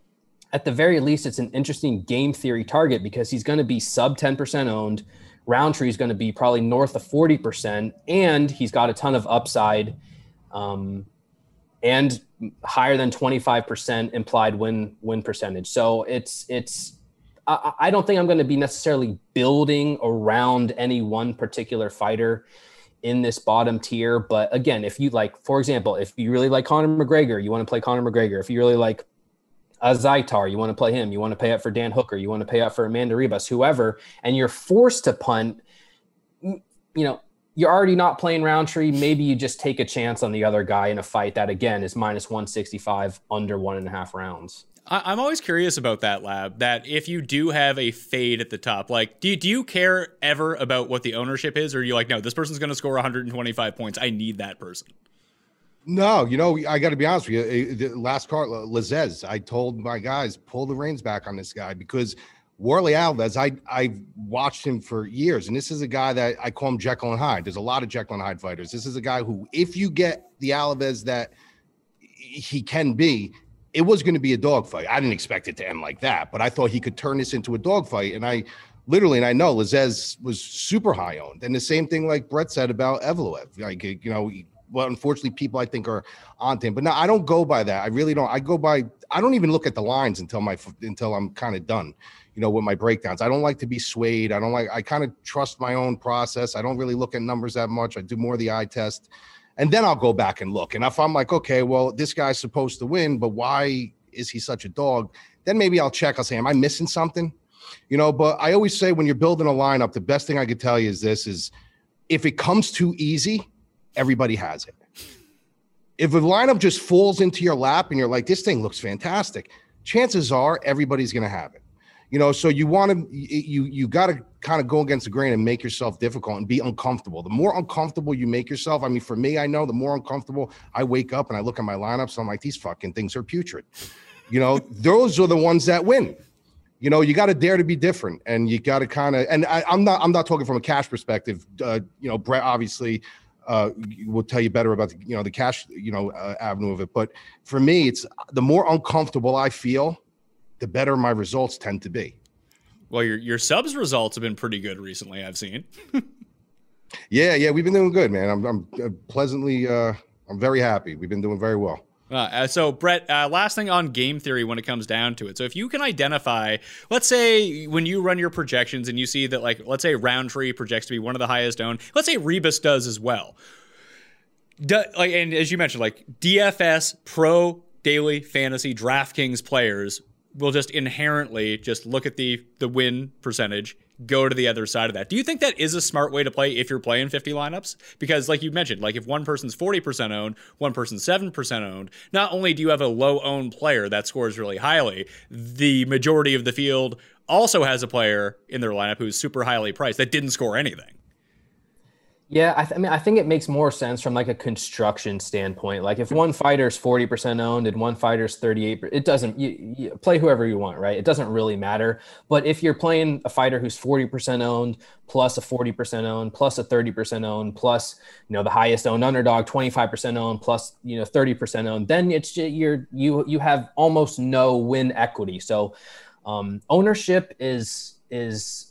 at the very least it's an interesting game theory target because he's going to be sub 10% owned. Rountree is going to be probably north of 40% and he's got a ton of upside um, and higher than 25% implied win win percentage. So it's it's I, I don't think I'm going to be necessarily building around any one particular fighter in this bottom tier. But again, if you like, for example, if you really like Conor McGregor, you want to play Conor McGregor. If you really like Azaitar, you want to play him. You want to pay up for Dan Hooker. You want to pay up for Amanda Ribas, whoever, and you're forced to punt. You know, you're already not playing Rountree. Maybe you just take a chance on the other guy in a fight that again is minus 165 under one and a half rounds. I- am always curious about that lab. That if you do have a fade at the top, like, do you, do you care ever about what the ownership is, or are you like, no, this person's going to score 125 points. I need that person. No, you know, I got to be honest with you. Eh, the last card, Lazzez, I told my guys pull the reins back on this guy because Warlley Alves, I I watched him for years, and this is a guy that I call him Jekyll and Hyde. There's a lot of Jekyll and Hyde fighters. This is a guy who, if you get the Alves that he can be, it was going to be a dogfight. I didn't expect it to end like that, but I thought he could turn this into a dogfight. And I literally, and I know Lazzez was super high owned. And the same thing like Brett said about Evloev. Like, you know, well, unfortunately people I think are on him. But no, I don't go by that. I really don't. I go by. I don't even look at the lines until my until I'm kind of done. You know, with my breakdowns. I don't like to be swayed. I don't like. I kind of trust my own process. I don't really look at numbers that much. I do more of the eye test, and then I'll go back and look. And if I'm like, okay, well, this guy's supposed to win, but why is he such a dog? Then maybe I'll check. I'll say, am I missing something? You know, but I always say when you're building a lineup, the best thing I could tell you is this: is if it comes too easy, everybody has it. If a lineup just falls into your lap and you're like, this thing looks fantastic, chances are everybody's to have it. You know, so you want to you you got to kind of go against the grain and make yourself difficult and be uncomfortable. The more uncomfortable you make yourself, I mean, for me, I know the more uncomfortable I wake up and I look at my lineups, I'm like, these fucking things are putrid. You know, those are the ones that win you know you got to dare to be different and you got to kind of and I, am not i'm not talking from a cash perspective uh, you know brett obviously uh, will tell you better about the, you know the cash you know uh, avenue of it but for me it's the more uncomfortable i feel the better my results tend to be well your your subs results have been pretty good recently i've seen yeah yeah we've been doing good man i'm, I'm uh, pleasantly uh i'm very happy we've been doing very well uh, uh, so, Brett, uh, last thing on game theory when it comes down to it. So, if you can identify, let's say when you run your projections and you see that, like, let's say Rountree projects to be one of the highest owned, let's say Ribas does as well. Do, like, and as you mentioned, like DFS, pro, daily, fantasy, DraftKings players will just inherently just look at the the win percentage go to the other side of that. Do you think that is a smart way to play if you're playing 50 lineups? Because like you mentioned, like if one person's 40% owned, one person's 7% owned, not only do you have a low owned player that scores really highly, the majority of the field also has a player in their lineup who's super highly priced that didn't score anything. Yeah, I, th- I, mean, I think it makes more sense from like a construction standpoint. Like if one fighter's forty percent owned and one fighter's thirty-eight, it doesn't. You, you play whoever you want, right? It doesn't really matter. But if you're playing a fighter who's forty percent owned, plus a forty percent owned, plus a thirty percent owned, plus you know the highest owned underdog, twenty-five percent owned, plus you know thirty percent owned, then it's you're you you have almost no win equity. So um, ownership is is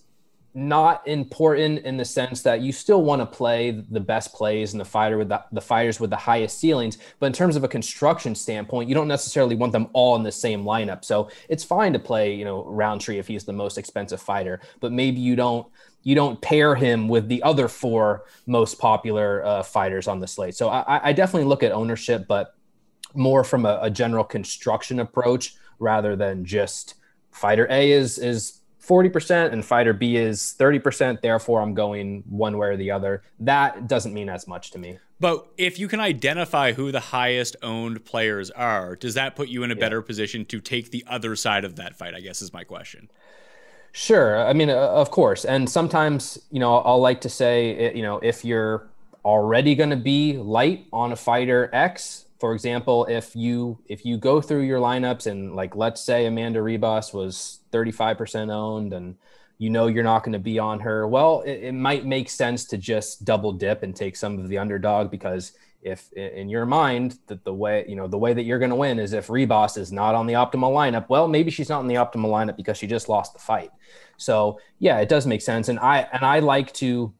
not important in the sense that you still want to play the best plays and the fighter with the, the fighters with the highest ceilings but in terms of a construction standpoint you don't necessarily want them all in the same lineup. So it's fine to play you know rountree if he's the most expensive fighter but maybe you don't you don't pair him with the other four most popular uh, fighters on the slate. So I, I, definitely look at ownership but more from a, a general construction approach rather than just fighter. A is is 40% and fighter B is 30%. Therefore, I'm going one way or the other. That doesn't mean as much to me. But if you can identify who the highest owned players are, does that put you in a yeah. better position to take the other side of that fight? I guess is my question. Sure. I mean, uh, of course. And sometimes, you know, I'll like to say, you know, if you're already going to be light on a fighter X, for example, if you if you go through your lineups and like let's say Amanda Ribas was 35% owned and you know you're not going to be on her, well, it, it, might make sense to just double dip and take some of the underdog because if in your mind that the way you know the way that you're going to win is if Ribas is not on the optimal lineup, well, maybe she's not in the optimal lineup because she just lost the fight. So yeah, it does make sense, and I and I like to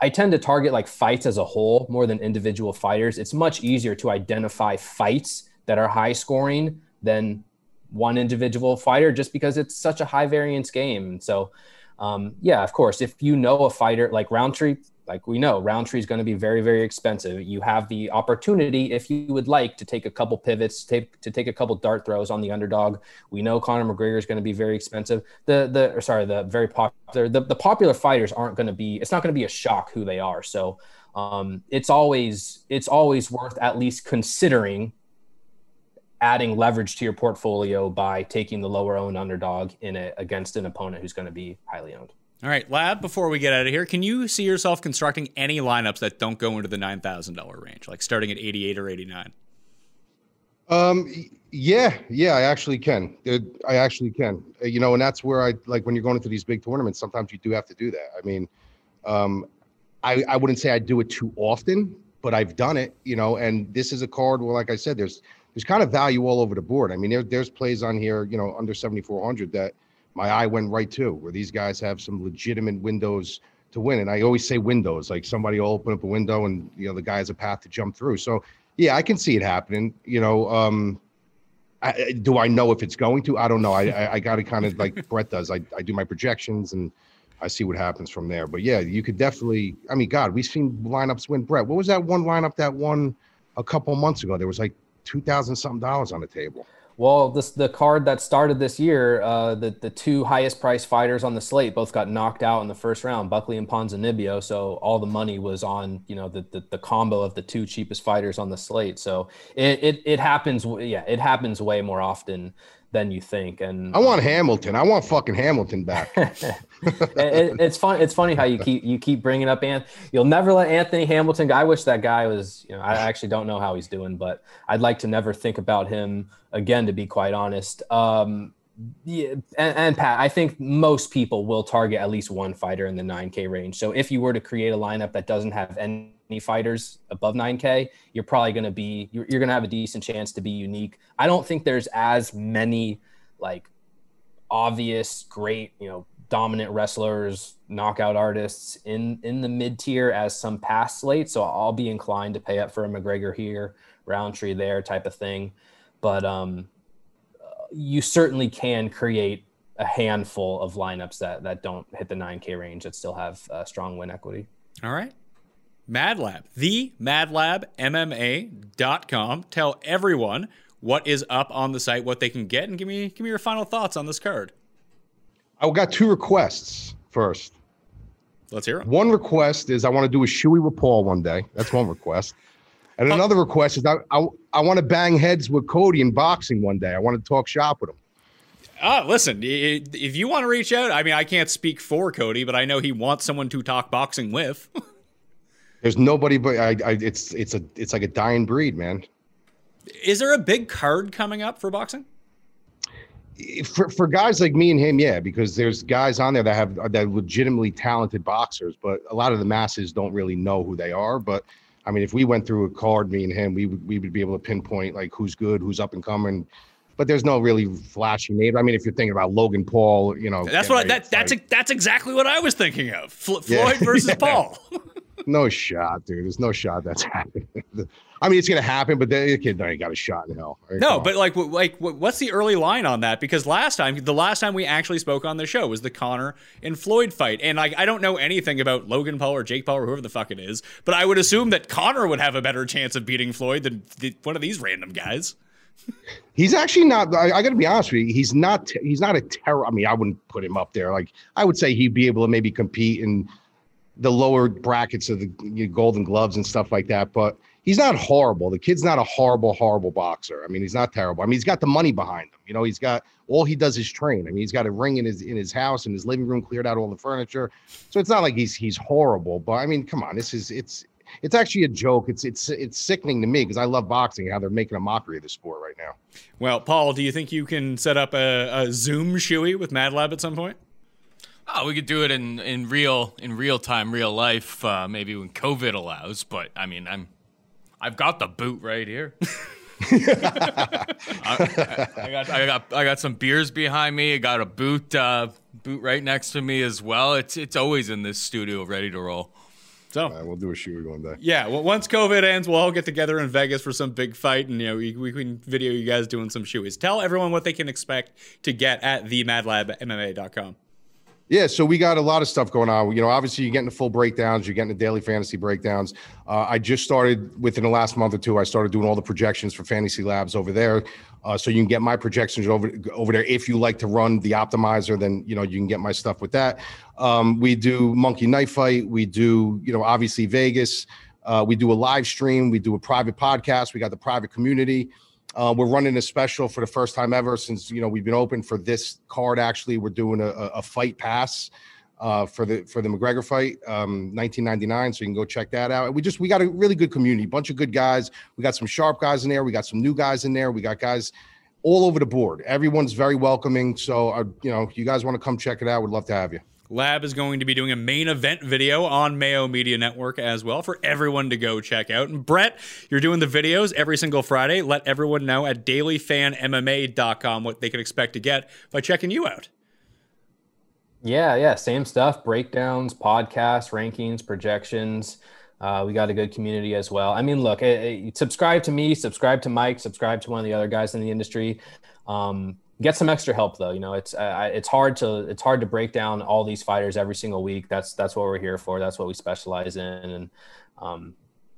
I tend to target like fights as a whole more than individual fighters. It's much easier to identify fights that are high scoring than one individual fighter just because it's such a high variance game. So, um, yeah, of course, if you know a fighter like Rountree, like we know Rountree is going to be very, very expensive. You have the opportunity, if you would like, to take a couple pivots, to take, to take a couple dart throws on the underdog. We know Conor McGregor is going to be very expensive. The the sorry, the very popular the, the popular fighters aren't going to be. It's not going to be a shock who they are. So um, it's always it's always worth at least considering adding leverage to your portfolio by taking the lower owned underdog in it against an opponent who's going to be highly owned. All right, Lab, before we get out of here, can you see yourself constructing any lineups that don't go into the $9,000 range, like starting at 88 or 89? Um, yeah, yeah, I actually can. I actually can. Uh, you know, and that's where I like when you're going into these big tournaments, sometimes you do have to do that. I mean, um, I, I wouldn't say I do it too often, but I've done it, you know, and this is a card where, like I said, there's, there's kind of value all over the board. I mean, there, there's plays on here, you know, under 7,400 that, my eye went right to, where these guys have some legitimate windows to win. And I always say windows, like somebody will open up a window and you know the guy has a path to jump through. So yeah, I can see it happening. You know, um, I, do I know if it's going to? I don't know. I I, I got to kind of like Brett does. I, I do my projections and I see what happens from there. But yeah, you could definitely. I mean, God, we've seen lineups win. Brett, what was that one lineup that won a couple months ago? There was like two thousand something dollars on the table. Well, this the card that started this year, uh, the the two highest priced fighters on the slate both got knocked out in the first round, Buckley and Ponzinibbio. So all the money was on you know the, the, the combo of the two cheapest fighters on the slate. So it, it it happens, yeah, it happens way more often than you think. And I want Hamilton. I want fucking Hamilton back. it, it's fun. It's funny how you keep you keep bringing up Ant. You'll never let Anthony Hamilton. I wish that guy was. You know, I actually don't know how he's doing, but I'd like to never think about him again. To be quite honest. Um, yeah, and, and, Pat, I think most people will target at least one fighter in the 9K range. So if you were to create a lineup that doesn't have any fighters above 9K, you're probably going to be you're, you're going to have a decent chance to be unique. I don't think there's as many like obvious great you know dominant wrestlers, knockout artists in in the mid tier as some past slate. So I'll be inclined to pay up for a McGregor here, Rountree there, type of thing. But um, you certainly can create a handful of lineups that that don't hit the 9K range that still have uh, strong win equity. All right. Mad Lab, the madlabmma.com. Tell everyone what is up on the site, what they can get, and give me give me your final thoughts on this card. I got two requests first. Let's hear them. One request is I want to do a shoey with Paul one day. That's one request. And another request is I, I, I want to bang heads with Cody in boxing one day. I want to talk shop with him. Uh, listen, if you want to reach out, I mean, I can't speak for Cody, but I know he wants someone to talk boxing with. There's nobody but I, I. It's it's a it's like a dying breed, man. Is there a big card coming up for boxing? For, for guys like me and him, yeah, because there's guys on there that have that legitimately talented boxers, but a lot of the masses don't really know who they are. But I mean, if we went through a card, me and him, we would we would be able to pinpoint like who's good, who's up and coming. But there's no really flashy name. I mean, if you're thinking about Logan Paul, you know, that's what I, that that's a, that's exactly what I was thinking of. Floyd yeah. versus yeah. Paul. no shot, dude. There's no shot that's happening. I mean, it's gonna happen, but the kid ain't got a shot in hell. Right? No, but like, like, what's the early line on that? Because last time, the last time we actually spoke on the show was the Conor and Floyd fight, and like, I don't know anything about Logan Paul or Jake Paul or whoever the fuck it is, but I would assume that Conor would have a better chance of beating Floyd than the, one of these random guys. he's actually not. I, I got to be honest with you. He's not. He's not a terror. I mean, I wouldn't put him up there. Like, I would say he'd be able to maybe compete in the lower brackets of the you know, Golden Gloves and stuff like that, but he's not horrible. The kid's not a horrible, horrible boxer. I mean, he's not terrible. I mean, he's got the money behind him. You know, he's got all he does is train. I mean, he's got a ring in his in his house and his living room cleared out all the furniture. So it's not like he's he's horrible. But I mean, come on, this is it's it's actually a joke. It's it's it's sickening to me because I love boxing. And how they're making a mockery of the sport right now. Well, Paul, do you think you can set up a, a Zoom shoey with Mad Lab at some point? Oh, we could do it in, in real in real time, real life, uh, maybe when COVID allows. But I mean, I'm I've got the boot right here. I, I, got I got I got some beers behind me. I got a boot uh, boot right next to me as well. It's it's always in this studio, ready to roll. So right, we'll do a shoot one day. Yeah, well, once COVID ends, we'll all get together in Vegas for some big fight, and you know we, we can video you guys doing some shoeies. Tell everyone what they can expect to get at the themadlabmma.com. Yeah, so we got a lot of stuff going on. You know, obviously you're getting the full breakdowns, you're getting the daily fantasy breakdowns. Uh, I just started within the last month or two. I started doing all the projections for Fantasy Labs over there, uh, so you can get my projections over over there. If you like to run the optimizer, then you know you can get my stuff with that. Um, we do Monkey Knife Fight. We do you know obviously Vegas. Uh, we do a live stream. We do a private podcast. We got the private community. Uh, we're running a special for the first time ever since you know we've been open for this card. Actually, we're doing a, a fight pass uh, for the for the McGregor fight, um, 1999. So you can go check that out. We just we got a really good community, bunch of good guys. We got some sharp guys in there. We got some new guys in there. We got guys all over the board. Everyone's very welcoming. So uh, you know, you guys want to come check it out, we'd love to have you. Lab is going to be doing a main event video on Mayo Media Network as well for everyone to go check out. And Brett, you're doing the videos every single Friday. Let everyone know at dailyfanmma.com what they can expect to get by checking you out. Yeah, yeah, same stuff. Breakdowns, podcasts, rankings, projections. Uh, we got a good community as well. I mean, look, eh, eh, subscribe to me, subscribe to Mike, subscribe to one of the other guys in the industry. Um, get some extra help though. You know, it's uh, it's hard to it's hard to break down all these fighters every single week. That's that's what we're here for. That's what we specialize in. And um,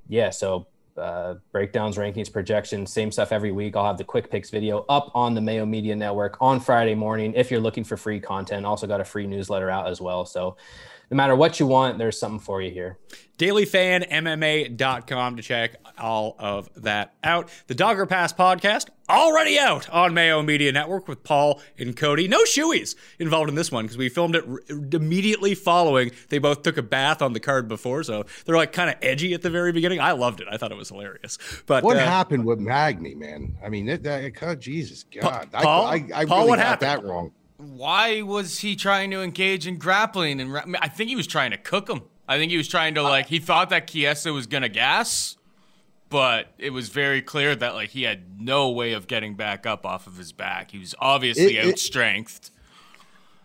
yeah, so uh, breakdowns, rankings, projections, same stuff every week. I'll have the quick picks video up on the Mayo Media Network on Friday morning. If you're looking for free content, also got a free newsletter out as well. So no matter what you want, there's something for you here. dailyfanmma.com to check all of that out. The Dog or Pass podcast already out on Mayo Media Network with Paul and Cody. No shoeies involved in this one because we filmed it r- immediately following. They both took a bath on the card before, so they're like kind of edgy at the very beginning. I loved it. I thought it was hilarious. But What uh, happened with Magny, man? I mean, that, that oh, Jesus God, Paul? I, I, I Paul, really what got happened? that wrong. Why was he trying to engage in grappling? And ra- I think he was trying to cook him. I think he was trying to uh, like. He thought that Chiesa was gonna gas, but it was very clear that like he had no way of getting back up off of his back. He was obviously It- it- outstrengthed.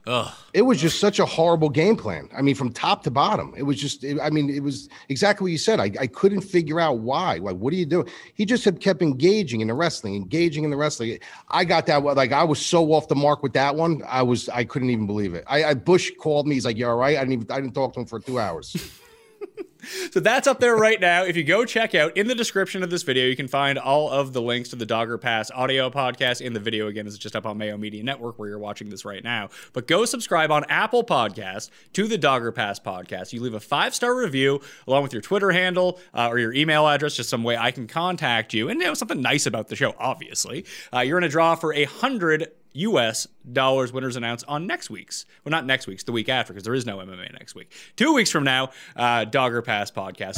Ugh. It was just such a horrible game plan. I mean, from top to bottom, it was just. it- I mean, it was exactly what you said. I, I couldn't figure out why. Like, what are you doing? He just had kept engaging in the wrestling, engaging in the wrestling. I got that. Like, I was so off the mark with that one. I was. I couldn't even believe it. I, I Bush called me. He's like, "You all right?" I didn't even. I didn't talk to him for two hours. So that's up there right now. If you go check out in the description of this video, you can find all of the links to the Dog or Pass audio podcast. In the video again is just up on Mayo Media Network where you're watching this right now. But go subscribe on Apple Podcast to the Dog or Pass podcast. You leave a five star review along with your Twitter handle uh, or your email address, just some way I can contact you, and you know something nice about the show. Obviously, uh, you're in a draw for a hundred. US dollars winners announced on next week's. Well, not next week's, the week after, because there is no MMA next week. Two weeks from now, uh, Dog or Pass podcast.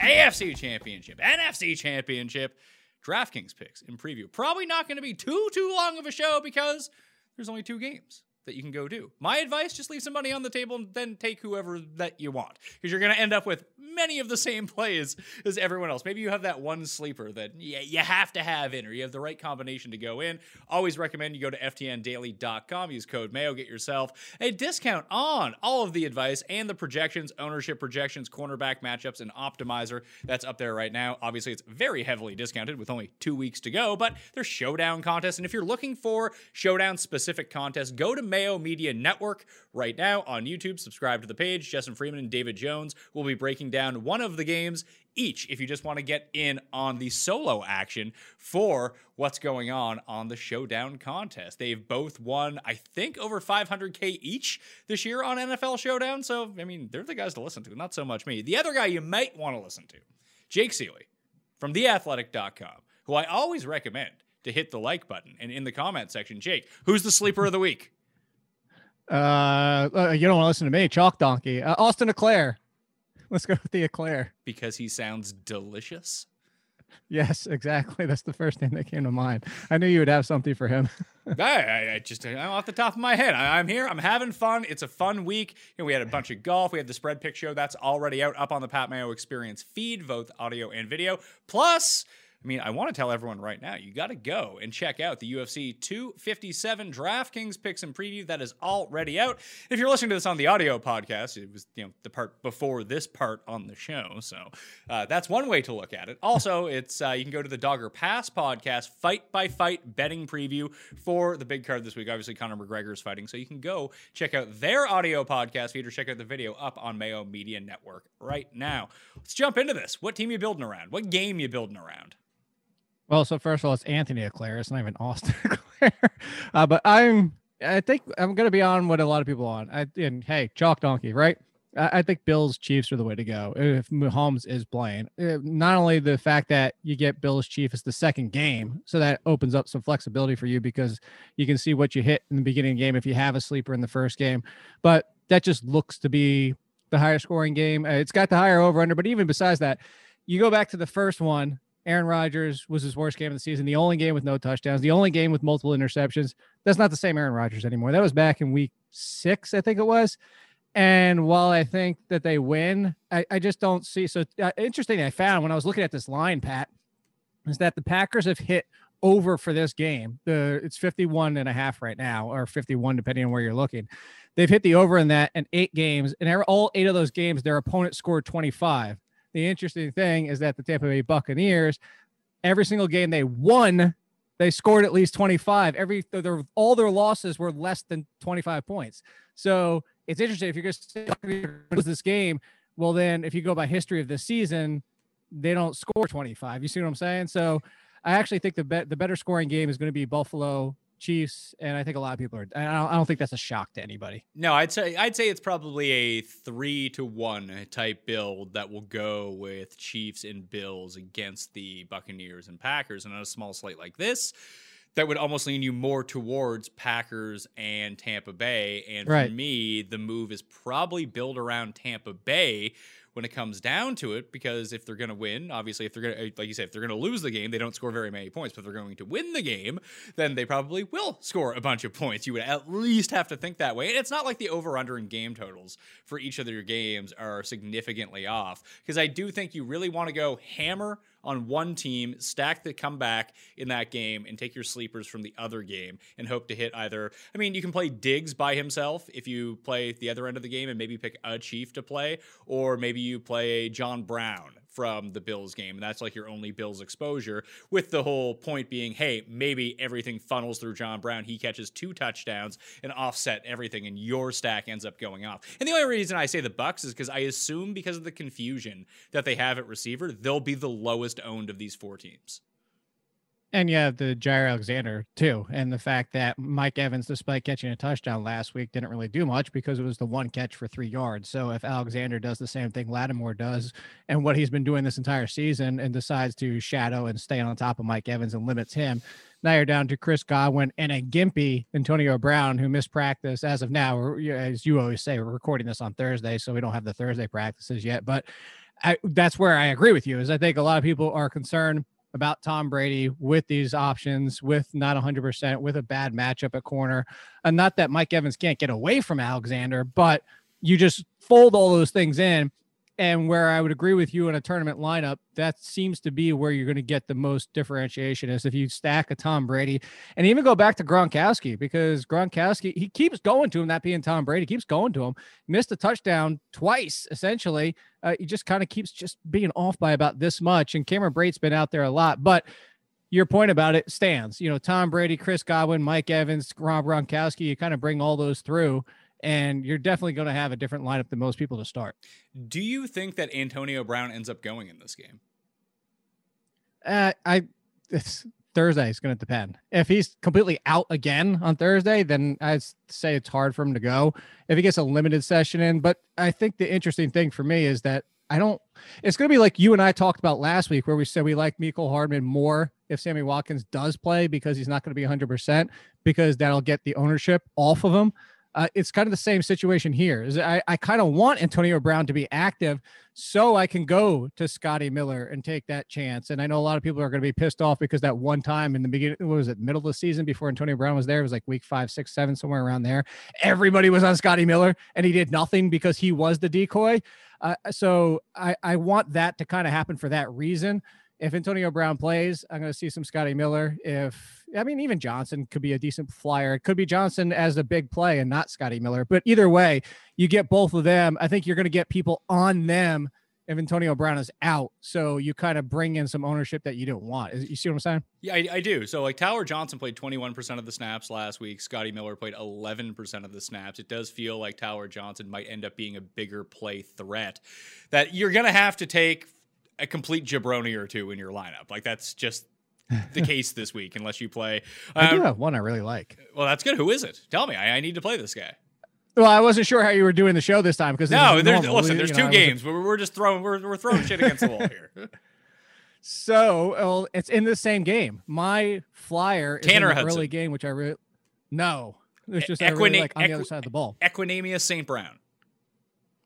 AFC Championship, NFC Championship, DraftKings picks in preview. Probably not going to be too too long of a show because there's only two games that you can go do. My advice: just leave some money on the table and then take whoever that you want because you're going to end up with many of the same plays as everyone else. Maybe you have that one sleeper that you have to have in, or you have the right combination to go in. Always recommend you go to ftndaily.com, use code Mayo, get yourself a discount on all of the advice and the projections, ownership projections, cornerback matchups, and optimizer. That's up there right now. Obviously, it's very heavily discounted with only two weeks to go, but there's showdown contests. And if you're looking for showdown specific contests, go to Mayo Media Network right now on YouTube. Subscribe to the page. Justin Freeman and David Jones will be breaking down one of the games each if you just want to get in on the solo action for what's going on on the showdown contest. They've both won, I think, over 500K each this year on NFL Showdown. So, I mean, they're the guys to listen to, not so much me. The other guy you might want to listen to, Jake Ciely from theathletic.com, who I always recommend to hit the like button. And in the comment section, Jake, who's the sleeper of the week? Uh, uh, you don't want to listen to me, Chalk Donkey. Uh, Austin Ekeler. Let's go with the Eclair. Because he sounds delicious. Yes, exactly. That's the first thing that came to mind. I knew you would have something for him. I, I, I just I'm off the top of my head. I, I'm here. I'm having fun. It's a fun week. You know, we had a bunch of golf. We had the spread pick show that's already out up on the Pat Mayo Experience feed, both audio and video. Plus. I mean, I want to tell everyone right now, you got to go and check out the UFC 257 DraftKings picks and preview that is already out. If you're listening to this on the audio podcast, it was you know the part before this part on the show, so uh, that's one way to look at it. Also, it's uh, you can go to the Dog or Pass podcast fight by fight betting preview for the big card this week. Obviously, Conor McGregor is fighting, so you can go check out their audio podcast feed or check out the video up on Mayo Media Network right now. Let's jump into this. What team you building around? What game you building around? Well, so first of all, it's Anthony Eclair. It's not even Austin Eclair. Uh, but I'm, I think I'm going to be on what a lot of people on. I and hey, chalk donkey, right? I, I think Bills Chiefs are the way to go if Mahomes is playing. Uh, Not only the fact that you get Bills Chiefs the second game, so that opens up some flexibility for you because you can see what you hit in the beginning of the game if you have a sleeper in the first game, but that just looks to be the higher scoring game. Uh, It's got the higher over under, but even besides that, you go back to the first one. Aaron Rodgers was his worst game of the season, the only game with no touchdowns, the only game with multiple interceptions. That's not the same Aaron Rodgers anymore. That was back in week six, I think it was. And while I think that they win, I, I just don't see. So uh, interesting, I found when I was looking at this line, Pat, is that the Packers have hit over for this game. The it's 51 and a half right now, or 51, depending on where you're looking. They've hit the over in that in eight games, and all eight of those games, their opponent scored 25. The interesting thing is that the Tampa Bay Buccaneers, every single game they won, they scored at least 25. Every their, all their losses were less than 25 points. So it's interesting if you're going to lose this game. Well, then if you go by history of this season, they don't score 25. You see what I'm saying? So I actually think the be- the better scoring game is going to be Buffalo Chiefs, and I think a lot of people are. I don't, I don't think that's a shock to anybody. No, I'd say I'd say it's probably a three to one type build that will go with Chiefs and Bills against the Buccaneers and Packers, and on a small slate like this, that would almost lean you more towards Packers and Tampa Bay. And Right. for me, the move is probably build around Tampa Bay when it comes down to it, because if they're going to win, obviously, if they're going to, like you said, if they're going to lose the game, they don't score very many points. But if they're going to win the game, then they probably will score a bunch of points. You would at least have to think that way. And it's not like the over under in game totals for each of their games are significantly off, because I do think you really want to go hammer on one team, stack the comeback in that game, and take your sleepers from the other game and hope to hit either. I mean, you can play Diggs by himself if you play the other end of the game and maybe pick a Chief to play, or maybe you play John Brown from the Bills game, and that's like your only Bills exposure. With the whole point being, hey, maybe everything funnels through John Brown. He catches two touchdowns and offset everything, and your stack ends up going off. And the only reason I say the Bucks is because I assume because of the confusion that they have at receiver, they'll be the lowest owned of these four teams. And have the Jaire Alexander too, and the fact that Mike Evans, despite catching a touchdown last week, didn't really do much because it was the one catch for three yards. So if Alexander does the same thing Lattimore does, and what he's been doing this entire season, and decides to shadow and stay on top of Mike Evans and limits him, now you're down to Chris Godwin and a gimpy Antonio Brown who missed practice as of now. As you always say, we're recording this on Thursday, so we don't have the Thursday practices yet. But I, that's where I agree with you. Is I think a lot of people are concerned about Tom Brady with these options, with not 100%, with a bad matchup at corner. And not that Mike Evans can't get away from Alexander, but you just fold all those things in. And where I would agree with you in a tournament lineup, that seems to be where you're going to get the most differentiation is if you stack a Tom Brady and even go back to Gronkowski because Gronkowski, he keeps going to him, that being Tom Brady, keeps going to him, missed a touchdown twice, essentially. Uh, he just kind of keeps just being off by about this much. And Cameron Brate's been out there a lot, but your point about it stands. You know, Tom Brady, Chris Godwin, Mike Evans, Rob Gronkowski, you kind of bring all those through, and you're definitely going to have a different lineup than most people to start. Do you think that Antonio Brown ends up going in this game? Uh, I it's Thursday is going to depend. If he's completely out again on Thursday, then I'd say it's hard for him to go. If he gets a limited session in, but I think the interesting thing for me is that I don't. It's going to be like you and I talked about last week, where we said we like Mecole Hardman more if Sammy Watkins does play because he's not going to be 100 percent because that'll get the ownership off of him. Uh, it's kind of the same situation here. Is I, I kind of want Antonio Brown to be active so I can go to Scotty Miller and take that chance. And I know a lot of people are going to be pissed off because that one time in the beginning, what was it, middle of the season before Antonio Brown was there, it was like week five, six, seven, somewhere around there. Everybody was on Scotty Miller and he did nothing because he was the decoy. Uh, so I, I want that to kind of happen for that reason. If Antonio Brown plays, I'm going to see some Scotty Miller. If I mean, even Johnson could be a decent flyer. It could be Johnson as a big play and not Scotty Miller. But either way, you get both of them. I think you're going to get people on them if Antonio Brown is out. So you kind of bring in some ownership that you don't want. You see what I'm saying? Yeah, I, I do. So like Tyler Johnson played 21% of the snaps last week. Scotty Miller played 11% of the snaps. It does feel like Tyler Johnson might end up being a bigger play threat that you're going to have to take a complete jabroni or two in your lineup. Like that's just the case this week, unless you play. I do Um, have one I really like. well, that's good. Who is it? Tell me. I, I need to play this guy. Well, I wasn't sure how you were doing the show this time because No, there's, listen. There's two games. We're, we're just throwing. We're, we're throwing shit against the wall here. So well, it's in the same game. My flyer is Tanner in early game, which I really no. It's just I really like on the other side of the ball. Equanimeous St. Brown.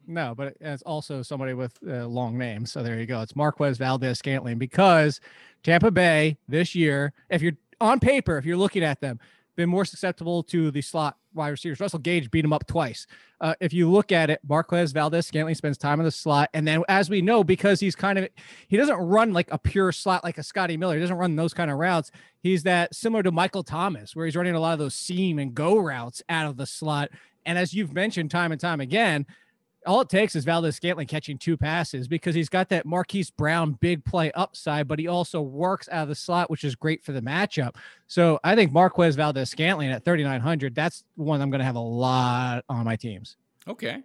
No, but it's also somebody with a long name. So there you go. It's Marquez Valdes-Scantling because Tampa Bay this year, if you're on paper, if you're looking at them, been more susceptible to the slot wide receivers. Russell Gage beat him up twice. Uh, if you look at it, Marquez Valdes-Scantling spends time in the slot, and then as we know, because he's kind of he doesn't run like a pure slot like a Scotty Miller. He doesn't run those kind of routes. He's that similar to Michael Thomas, where he's running a lot of those seam and go routes out of the slot. And as you've mentioned time and time again, all it takes is Valdes-Scantling catching two passes because he's got that Marquise Brown big play upside, but he also works out of the slot, which is great for the matchup. So I think Marquez Valdes-Scantling at 3,900, that's one I'm going to have a lot on my teams. Okay.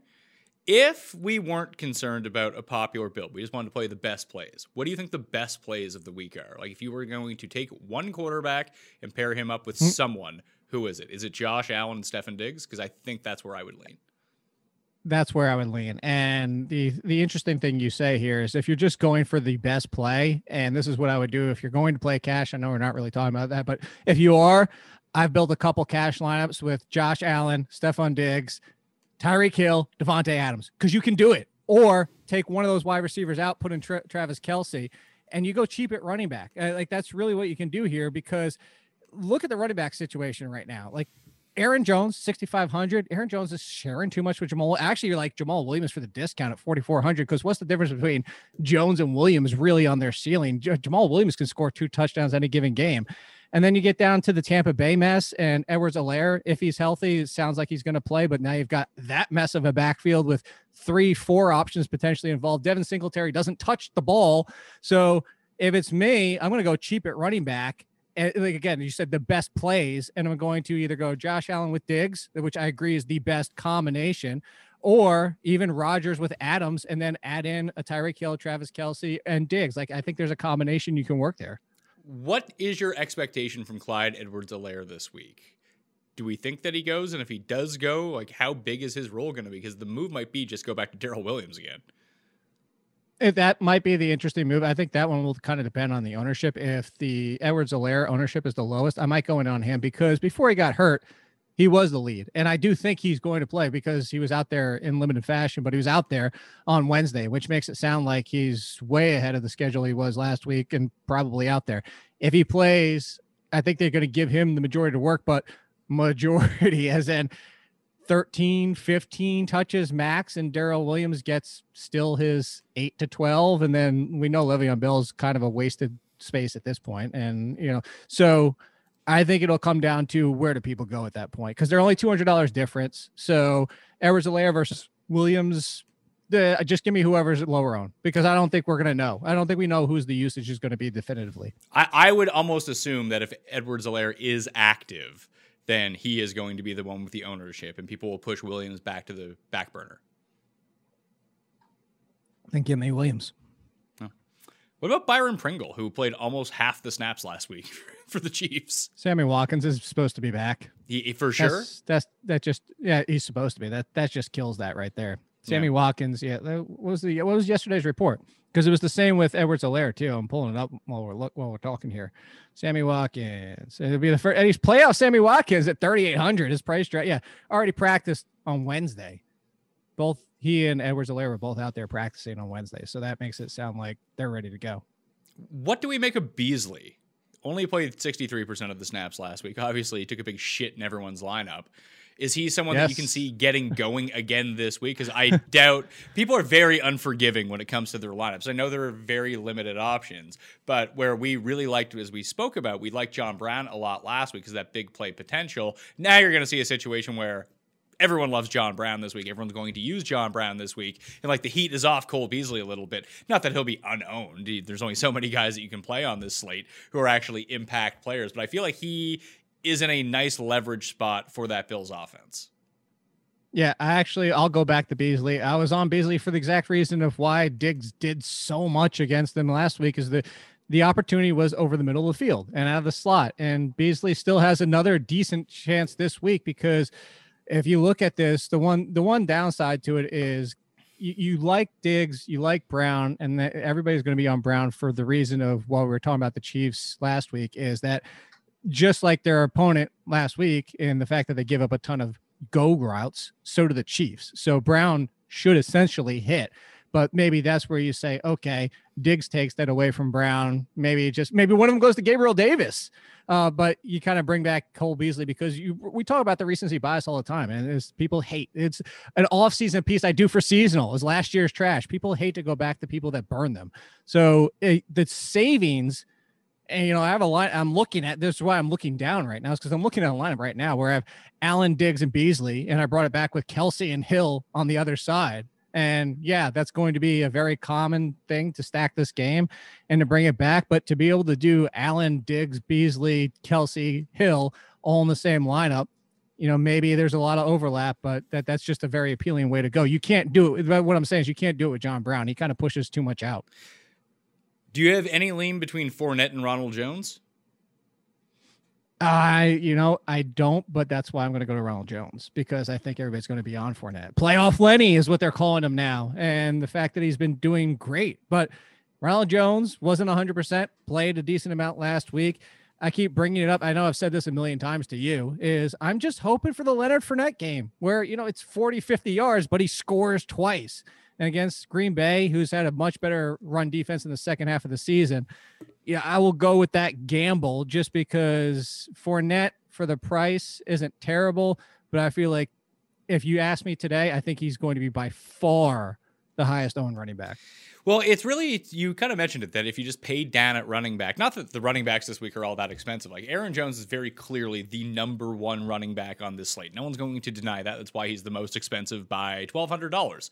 If we weren't concerned about a popular build, we just wanted to play the best plays. What do you think the best plays of the week are? Like if you were going to take one quarterback and pair him up with Hmm. someone, who is it? Is it Josh Allen and Stefon Diggs? Because I think that's where I would lean. That's where I would lean. And the the interesting thing you say here is if you're just going for the best play, and this is what I would do if you're going to play cash. I know we're not really talking about that, but if you are, I've built a couple cash lineups with Josh Allen, Stefon Diggs, Tyreek Hill, Davante Adams, because you can do it. Or take one of those wide receivers out, put in Tra- Travis Kelce, and you go cheap at running back. Uh, like that's really what you can do here because look at the running back situation right now. Like Aaron Jones, 6,500. Aaron Jones is sharing too much with Jamaal. Actually, you're like Jamaal Williams for the discount at 4,400 because what's the difference between Jones and Williams really on their ceiling? Jamaal Williams can score two touchdowns any given game. And then you get down to the Tampa Bay mess and Edwards Helaire, if he's healthy, it sounds like he's going to play. But now you've got that mess of a backfield with three, four options potentially involved. Devin Singletary doesn't touch the ball. So if it's me, I'm going to go cheap at running back and like again, you said the best plays, and I'm going to either go Josh Allen with Diggs, which I agree is the best combination, or even Rodgers with Adams, and then add in a Tyreek Hill, Travis Kelce, and Diggs. Like I think there's a combination you can work there. What is your expectation from Clyde Edwards Helaire this week? Do we think that he goes? And if he does go, like how big is his role going to be? Because the move might be just go back to Darrel Williams again. If that might be the interesting move. I think that one will kind of depend on the ownership. If the Edwards Helaire ownership is the lowest, I might go in on him because before he got hurt, he was the lead. And I do think he's going to play because he was out there in limited fashion, but he was out there on Wednesday, which makes it sound like he's way ahead of the schedule he was last week and probably out there. If he plays, I think they're going to give him the majority to work, but majority as in 13, 15 touches max, and Darrel Williams gets still his eight to 12. And then we know Le'Veon Bell's kind of a wasted space at this point. And, you know, so I think it'll come down to where do people go at that point because they're only $200 difference. So Edwards Helaire versus Williams, the, uh, just give me whoever's lower on because I don't think we're going to know. I don't think we know who's the usage is going to be definitively. I, I would almost assume that if Edwards Helaire is active, then he is going to be the one with the ownership, and people will push Williams back to the back burner. Then give me Williams. What about Byron Pringle, who played almost half the snaps last week for the Chiefs? Sammy Watkins is supposed to be back. He, for sure. That's, that's that just yeah he's supposed to be that that just kills that right there. Sammy Watkins, yeah. What was the what was yesterday's report? Because it was the same with Edwards Helaire too. I'm pulling it up while we're look while we're talking here. Sammy Watkins. It'll be the first and he's playoff Sammy Watkins at 3,800. His price right. Yeah, already practiced on Wednesday. Both he and Edwards Helaire were both out there practicing on Wednesday, so that makes it sound like they're ready to go. What do we make of Beasley? Only played 63% of the snaps last week. Obviously, he took a big shit in everyone's lineup. Is he someone that you can see getting going again this week? Because I doubt people are very unforgiving when it comes to their lineups. I know there are very limited options, but where we really liked, as we spoke about, we liked John Brown a lot last week because that big play potential. Now you're going to see a situation where everyone loves John Brown this week. Everyone's going to use John Brown this week. And like the heat is off Cole Beasley a little bit. Not that he'll be unowned. There's only so many guys that you can play on this slate who are actually impact players. But I feel like he is in a nice leverage spot for that Bills offense. Yeah, I actually I'll go back to Beasley. I was on Beasley for the exact reason of why Diggs did so much against them last week is the the opportunity was over the middle of the field and out of the slot. And Beasley still has another decent chance this week because if you look at this, the one the one downside to it is you, like Diggs, you like Brown, and everybody's going to be on Brown for the reason of what we were talking about the Chiefs last week is that just like their opponent last week in the fact that they give up a ton of go routes, so do the Chiefs. So Brown should essentially hit. But maybe that's where you say, okay, Diggs takes that away from Brown. Maybe just maybe one of them goes to Gabriel Davis. Uh, but you kind of bring back Cole Beasley because you we talk about the recency bias all the time, and it's, people hate it's an off-season piece I do for seasonal is last year's trash. People hate to go back to people that burn them. So it, the savings and you know, I have a line. I'm looking at this. Is why I'm looking down right now, is because I'm looking at a lineup right now where I have Allen, Diggs, and Beasley, and I brought it back with Kelce and Hill on the other side. And yeah, that's going to be a very common thing to stack this game and to bring it back. But to be able to do Allen, Diggs, Beasley, Kelce, Hill all in the same lineup, you know, maybe there's a lot of overlap, but that that's just a very appealing way to go. You can't do it. What I'm saying is you can't do it with John Brown. He kind of pushes too much out. Do you have any lean between Fournette and Ronald Jones? I, you know, I don't, but that's why I'm going to go to Ronald Jones because I think everybody's going to be on Fournette. Playoff Lenny is what they're calling him now, and the fact that he's been doing great. But Ronald Jones wasn't 100%, played a decent amount last week. I keep bringing it up. I know I've said this a million times to you. Is I'm just hoping for the Leonard Fournette game where you know it's 40, 50 yards, but he scores twice. And against Green Bay, who's had a much better run defense in the second half of the season, yeah, I will go with that gamble just because Fournette for the price isn't terrible. But I feel like if you ask me today, I think he's going to be by far the highest owned running back. Well, it's really you kind of mentioned it that if you just paid down at running back, not that the running backs this week are all that expensive. Like Aaron Jones is very clearly the number one running back on this slate. No one's going to deny that. That's why he's the most expensive by twelve hundred dollars.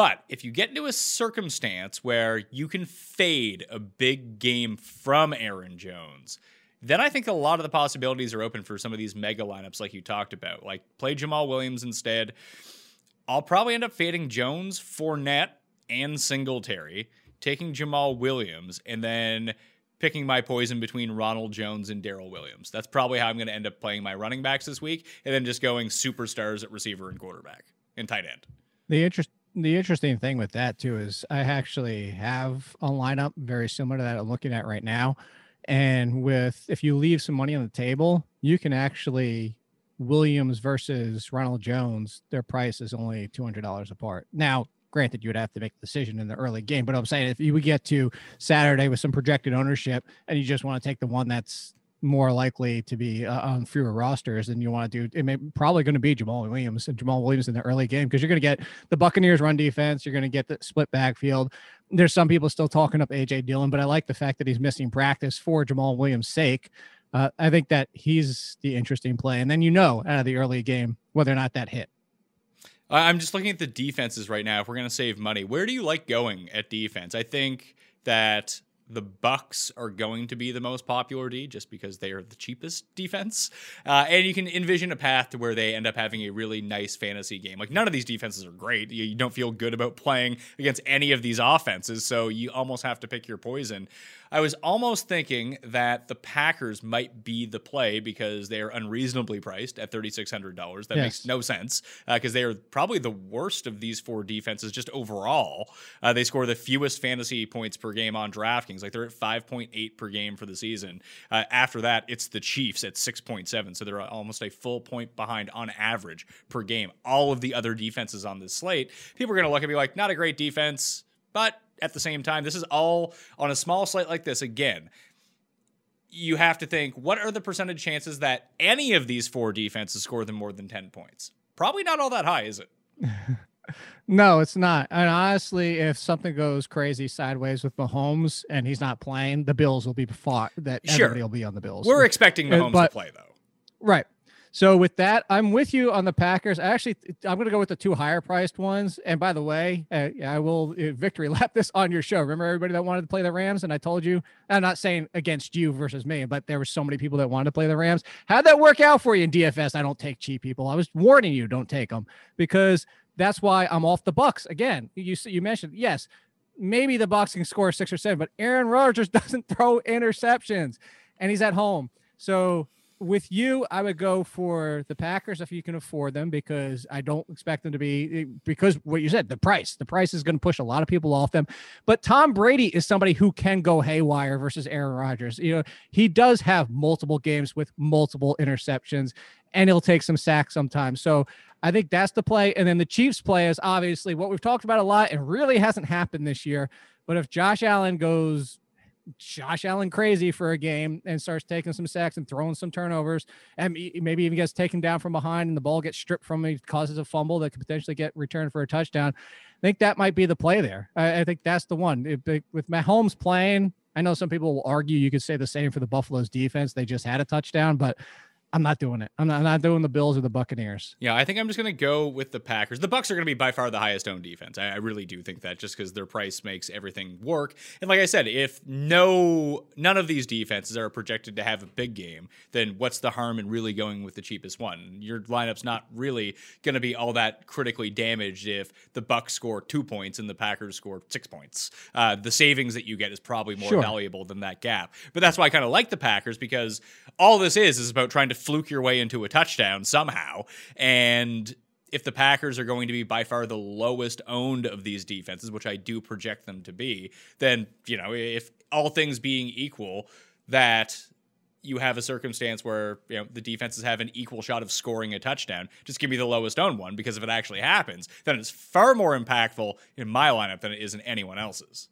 But if you get into a circumstance where you can fade a big game from Aaron Jones, then I think a lot of the possibilities are open for some of these mega lineups like you talked about. Like play Jamaal Williams instead. I'll probably end up fading Jones, Fournette, and Singletary, taking Jamaal Williams, and then picking my poison between Ronald Jones and Darrel Williams. That's probably how I'm going to end up playing my running backs this week, and then just going superstars at receiver and quarterback and tight end. The interest the interesting thing with that too is I actually have a lineup very similar to that I'm looking at right now. And with if you leave some money on the table, you can actually Williams versus Ronald Jones, their price is only two hundred dollars apart. Now, granted, you would have to make the decision in the early game, but I'm saying if you would get to Saturday with some projected ownership and you just want to take the one that's more likely to be uh, on fewer rosters than you want to do. It may probably going to be Jamaal Williams and Jamaal Williams in the early game because you're going to get the Buccaneers run defense. You're going to get the split backfield. There's some people still talking up AJ Dillon, but I like the fact that he's missing practice for Jamaal Williams' sake. Uh, I think that he's the interesting play, and then you know out of the early game whether or not that hit. I'm just looking at the defenses right now. If we're going to save money, where do you like going at defense? I think that the Bucks are going to be the most popular D just because they are the cheapest defense. Uh, and you can envision a path to where they end up having a really nice fantasy game. Like none of these defenses are great. You, you don't feel good about playing against any of these offenses, so you almost have to pick your poison. I was almost thinking that the Packers might be the play because they are unreasonably priced at $3,600. That yes. makes no sense because uh, they are probably the worst of these four defenses just overall. Uh, they score the fewest fantasy points per game on DraftKings. Like they're at 5.8 per game for the season. Uh, after that, it's the Chiefs at 6.7. So they're almost a full point behind on average per game. All of the other defenses on this slate, people are going to look at me like, not a great defense, but at the same time, this is all on a small slate like this. Again, you have to think what are the percentage chances that any of these four defenses score them more than 10 points? Probably not all that high, is it? no, it's not. And honestly, if something goes crazy sideways with Mahomes and he's not playing, the Bills will be fought. That sure. everybody will be on the Bills. We're expecting Mahomes but, to play though. Right. So with that, I'm with you on the Packers. Actually, I'm going to go with the two higher priced ones. And by the way, uh, I will uh, victory lap this on your show. Remember everybody that wanted to play the Rams, and I told you. I'm not saying against you versus me, but there were so many people that wanted to play the Rams. How'd that work out for you in DFS? I don't take cheap people. I was warning you, don't take them because that's why I'm off the Bucks again. You you mentioned yes, maybe the Bucks can score six or seven, but Aaron Rodgers doesn't throw interceptions, and he's at home. So with you, I would go for the Packers if you can afford them because I don't expect them to be eh, because what you said, the price, the price is going to push a lot of people off them. But Tom Brady is somebody who can go haywire versus Aaron Rodgers. You know, he does have multiple games with multiple interceptions. and he'll take some sacks sometimes. So I think that's the play. And then the Chiefs play is obviously what we've talked about a lot and really hasn't happened this year. But if Josh Allen goes Josh Allen crazy for a game and starts taking some sacks and throwing some turnovers, and maybe even gets taken down from behind and the ball gets stripped from him, causes a fumble that could potentially get returned for a touchdown. I think that might be the play there. I, I think that's the one. If, with Mahomes playing, I know some people will argue you could say the same for the Buffalo's defense. They just had a touchdown, but I'm not doing it. I'm not, I'm not, doing the Bills or the Buccaneers. Yeah, I think I'm just going to go with the Packers. The Bucks are going to be by far the highest owned defense. I, I really do think that just because their price makes everything work. And like I said, if no none of these defenses are projected to have a big game, then what's the harm in really going with the cheapest one? Your lineup's not really going to be all that critically damaged if the Bucks score two points and the Packers score six points. Uh, the savings that you get is probably more Sure. valuable than that gap. But that's why I kind of like the Packers because all this is is about trying to fluke your way into a touchdown somehow. And if the Packers are going to be by far the lowest owned of these defenses, which I do project them to be, then, you know, if all things being equal, that you have a circumstance where you know the defenses have an equal shot of scoring a touchdown. Just give me the lowest owned one because if it actually happens, then it's far more impactful in my lineup than it is in anyone else's.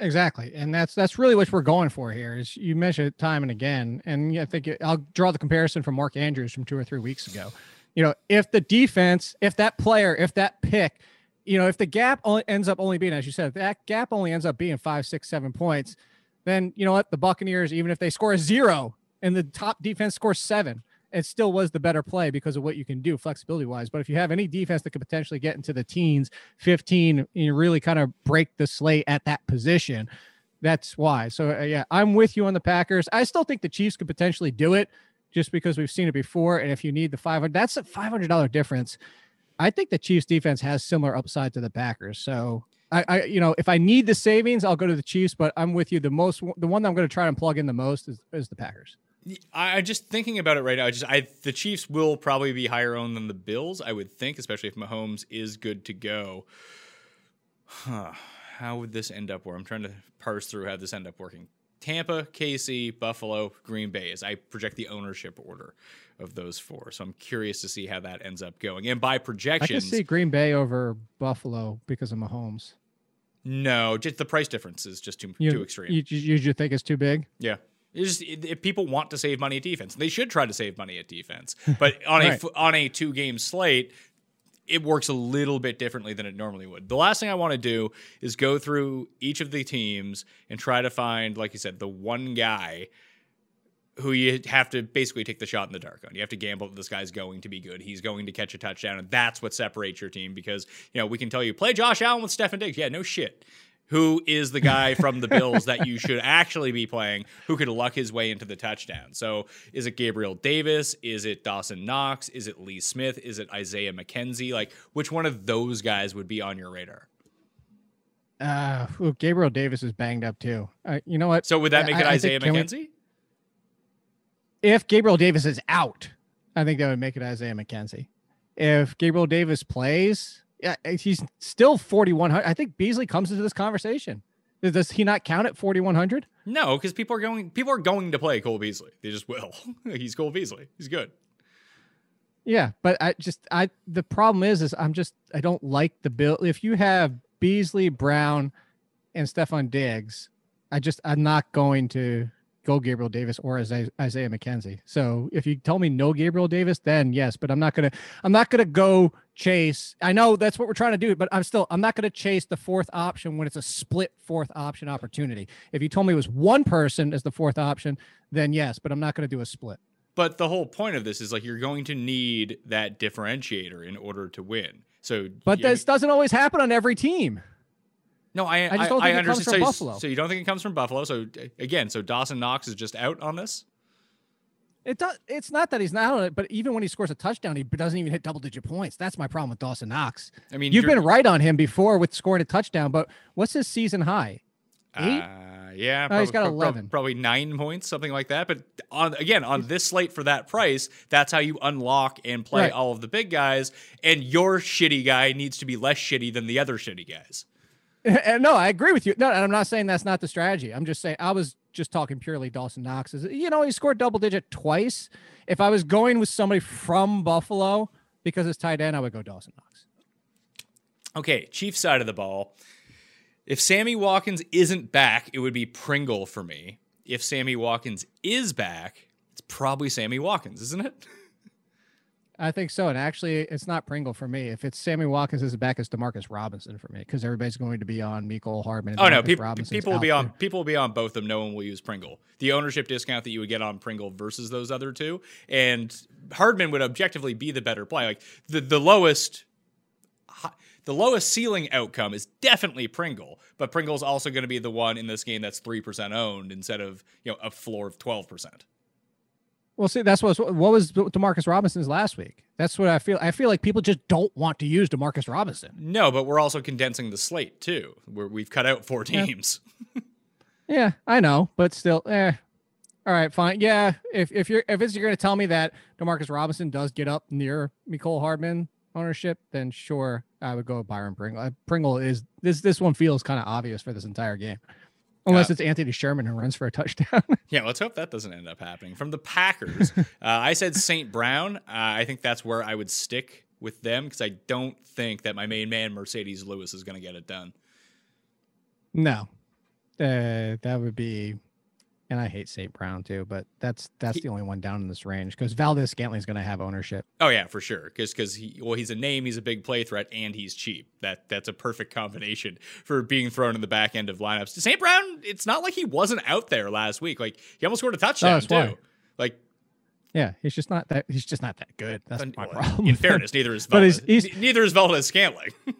Exactly, and that's that's really what we're going for here. Is you mentioned it time and again, and I think it, I'll draw the comparison from Mark Andrews from two or three weeks ago. You know, if the defense, if that player, if that pick, you know, if the gap only ends up only being, as you said, that gap only ends up being five, six, seven points, then you know what, the Buccaneers, even if they score a zero and the top defense scores seven, it still was the better play because of what you can do flexibility wise. But if you have any defense that could potentially get into the teens, 15, and you really kind of break the slate at that position, that's why. So, uh, yeah, I'm with you on the Packers. I still think the Chiefs could potentially do it just because we've seen it before. And if you need the 500, that's a $500 difference. I think the Chiefs defense has similar upside to the Packers. So, I, I, you know, if I need the savings, I'll go to the Chiefs. But I'm with you. The most, the one that I'm going to try and plug in the most is, is the Packers. I I just thinking about it right now. I just I the Chiefs will probably be higher owned than the Bills. I would think, especially if Mahomes is good to go. Huh. How would this end up? Where I'm trying to parse through how this end up working. Tampa, KC, Buffalo, Green Bay. As I project the ownership order of those four, so I'm curious to see how that ends up going. And by projection, I can see Green Bay over Buffalo because of Mahomes. no, just the price difference is just too You, too extreme. You, you, you think it's too big? Yeah. It's just if people want to save money at defense, they should try to save money at defense. But on a Right. f- on a two game slate, it works a little bit differently than it normally would. The last thing I want to do is go through each of the teams and try to find, like you said, the one guy who you have to basically take the shot in the dark on. You have to gamble that this guy's going to be good. He's going to catch a touchdown, and that's what separates your team because you know we can tell you play Josh Allen with Stefon Diggs. Yeah, no shit. Who is the guy from the Bills that you should actually be playing who could luck his way into the touchdown? So is it Gabriel Davis? Is it Dawson Knox? Is it Lee Smith? Is it Isaiah McKenzie? Like which one of those guys would be on your radar? Uh, ooh, Gabriel Davis is banged up too. Uh, you know what? So would that make I- it I think- Isaiah we- McKenzie? if Gabriel Davis is out, I think that would make it Isaiah McKenzie. If Gabriel Davis plays, yeah, he's still 4,100. I think Beasley comes into this conversation. Does he not count at 4,100? No, because people are going people are going to play Cole Beasley. They just will. He's Cole Beasley. He's good. Yeah, but I just I the problem is is I'm just I don't like the bill. If you have Beasley, Brown, and Stefon Diggs, I just I'm not going to go Gabriel Davis or Isaiah, Isaiah McKenzie. So if you tell me no Gabriel Davis, then yes, but I'm not gonna I'm not gonna go chase. I know that's what we're trying to do, but I'm still I'm not gonna chase the fourth option when it's a split fourth option opportunity. If you told me it was one person as the fourth option, then yes, but I'm not gonna do a split. But the whole point of this is like you're going to need that differentiator in order to win. So But this doesn't always happen on every team. no, I I just don't think it understand. comes from so, you- Buffalo. so you don't think it comes from Buffalo. So again, so Dawson Knox is just out on this. It does. It's not that he's not on it, but even when he scores a touchdown, he doesn't even hit double digit points. That's my problem with Dawson Knox. I mean, You've been right on him before with scoring a touchdown, but what's his season high? Eight? Uh, yeah, Oh, he's got 11. probably nine points, something like that. But on again on this slate for that price, that's how you unlock and play Right. all of the big guys. And your shitty guy needs to be less shitty than the other shitty guys. No, I agree with you. No, and I'm not saying that's not the strategy. I'm just saying I was just talking purely Dawson Knox. Is you know he scored double digit twice. If I was going with somebody from Buffalo because it's tight end, I would go Dawson Knox. Okay, Chief side of the ball. If Sammy Watkins isn't back, it would be Pringle for me. If Sammy Watkins is back, it's probably Sammy Watkins, isn't it? I think so. And actually, it's not Pringle for me. If it's Sammy Watkins is back, it's Demarcus Robinson for me because everybody's going to be on Mecole Hardman. Oh no, people, people will be on there. people will be on both of them. No one will use Pringle. The ownership discount that you would get on Pringle versus those other two, and Hardman would objectively be the better play. Like the the lowest. The lowest ceiling outcome is definitely Pringle, but Pringle's also going to be the one in this game that's three percent owned instead of you know a floor of twelve percent. Well, see, that's what what was Demarcus Robinson's last week. That's what I feel. I feel like people just don't want to use Demarcus Robinson. No, but we're also condensing the slate too. Where we've cut out four teams. Yeah, I know, but still, eh. All right, fine. Yeah, if if you're if it's you're going to tell me that Demarcus Robinson does get up near Mecole Hardman ownership, then sure, I would go with Byron Pringle. Uh, Pringle is this this one feels kind of obvious for this entire game, unless Uh, it's Anthony Sherman who runs for a touchdown. Yeah, let's hope that doesn't end up happening. From the Packers, uh, I said St. Brown. Uh, I think that's where I would stick with them because I don't think that my main man, Marcedes Lewis, is going to get it done. no, uh, that would be. And I hate St. Brown too, but that's that's He- the only one down in this range because Valdes-Scantling is going to have ownership. Oh yeah, for sure. Because because he well he's a name, he's a big play threat, and he's cheap. That that's a perfect combination for being thrown in the back end of lineups. St. Brown, it's not like he wasn't out there last week. Like he almost scored a touchdown that's too. Like Yeah, he's just not that. He's just not that good. That's my problem. In fairness, neither is But he's- Valdes. he's- neither is Valdes-Scantling.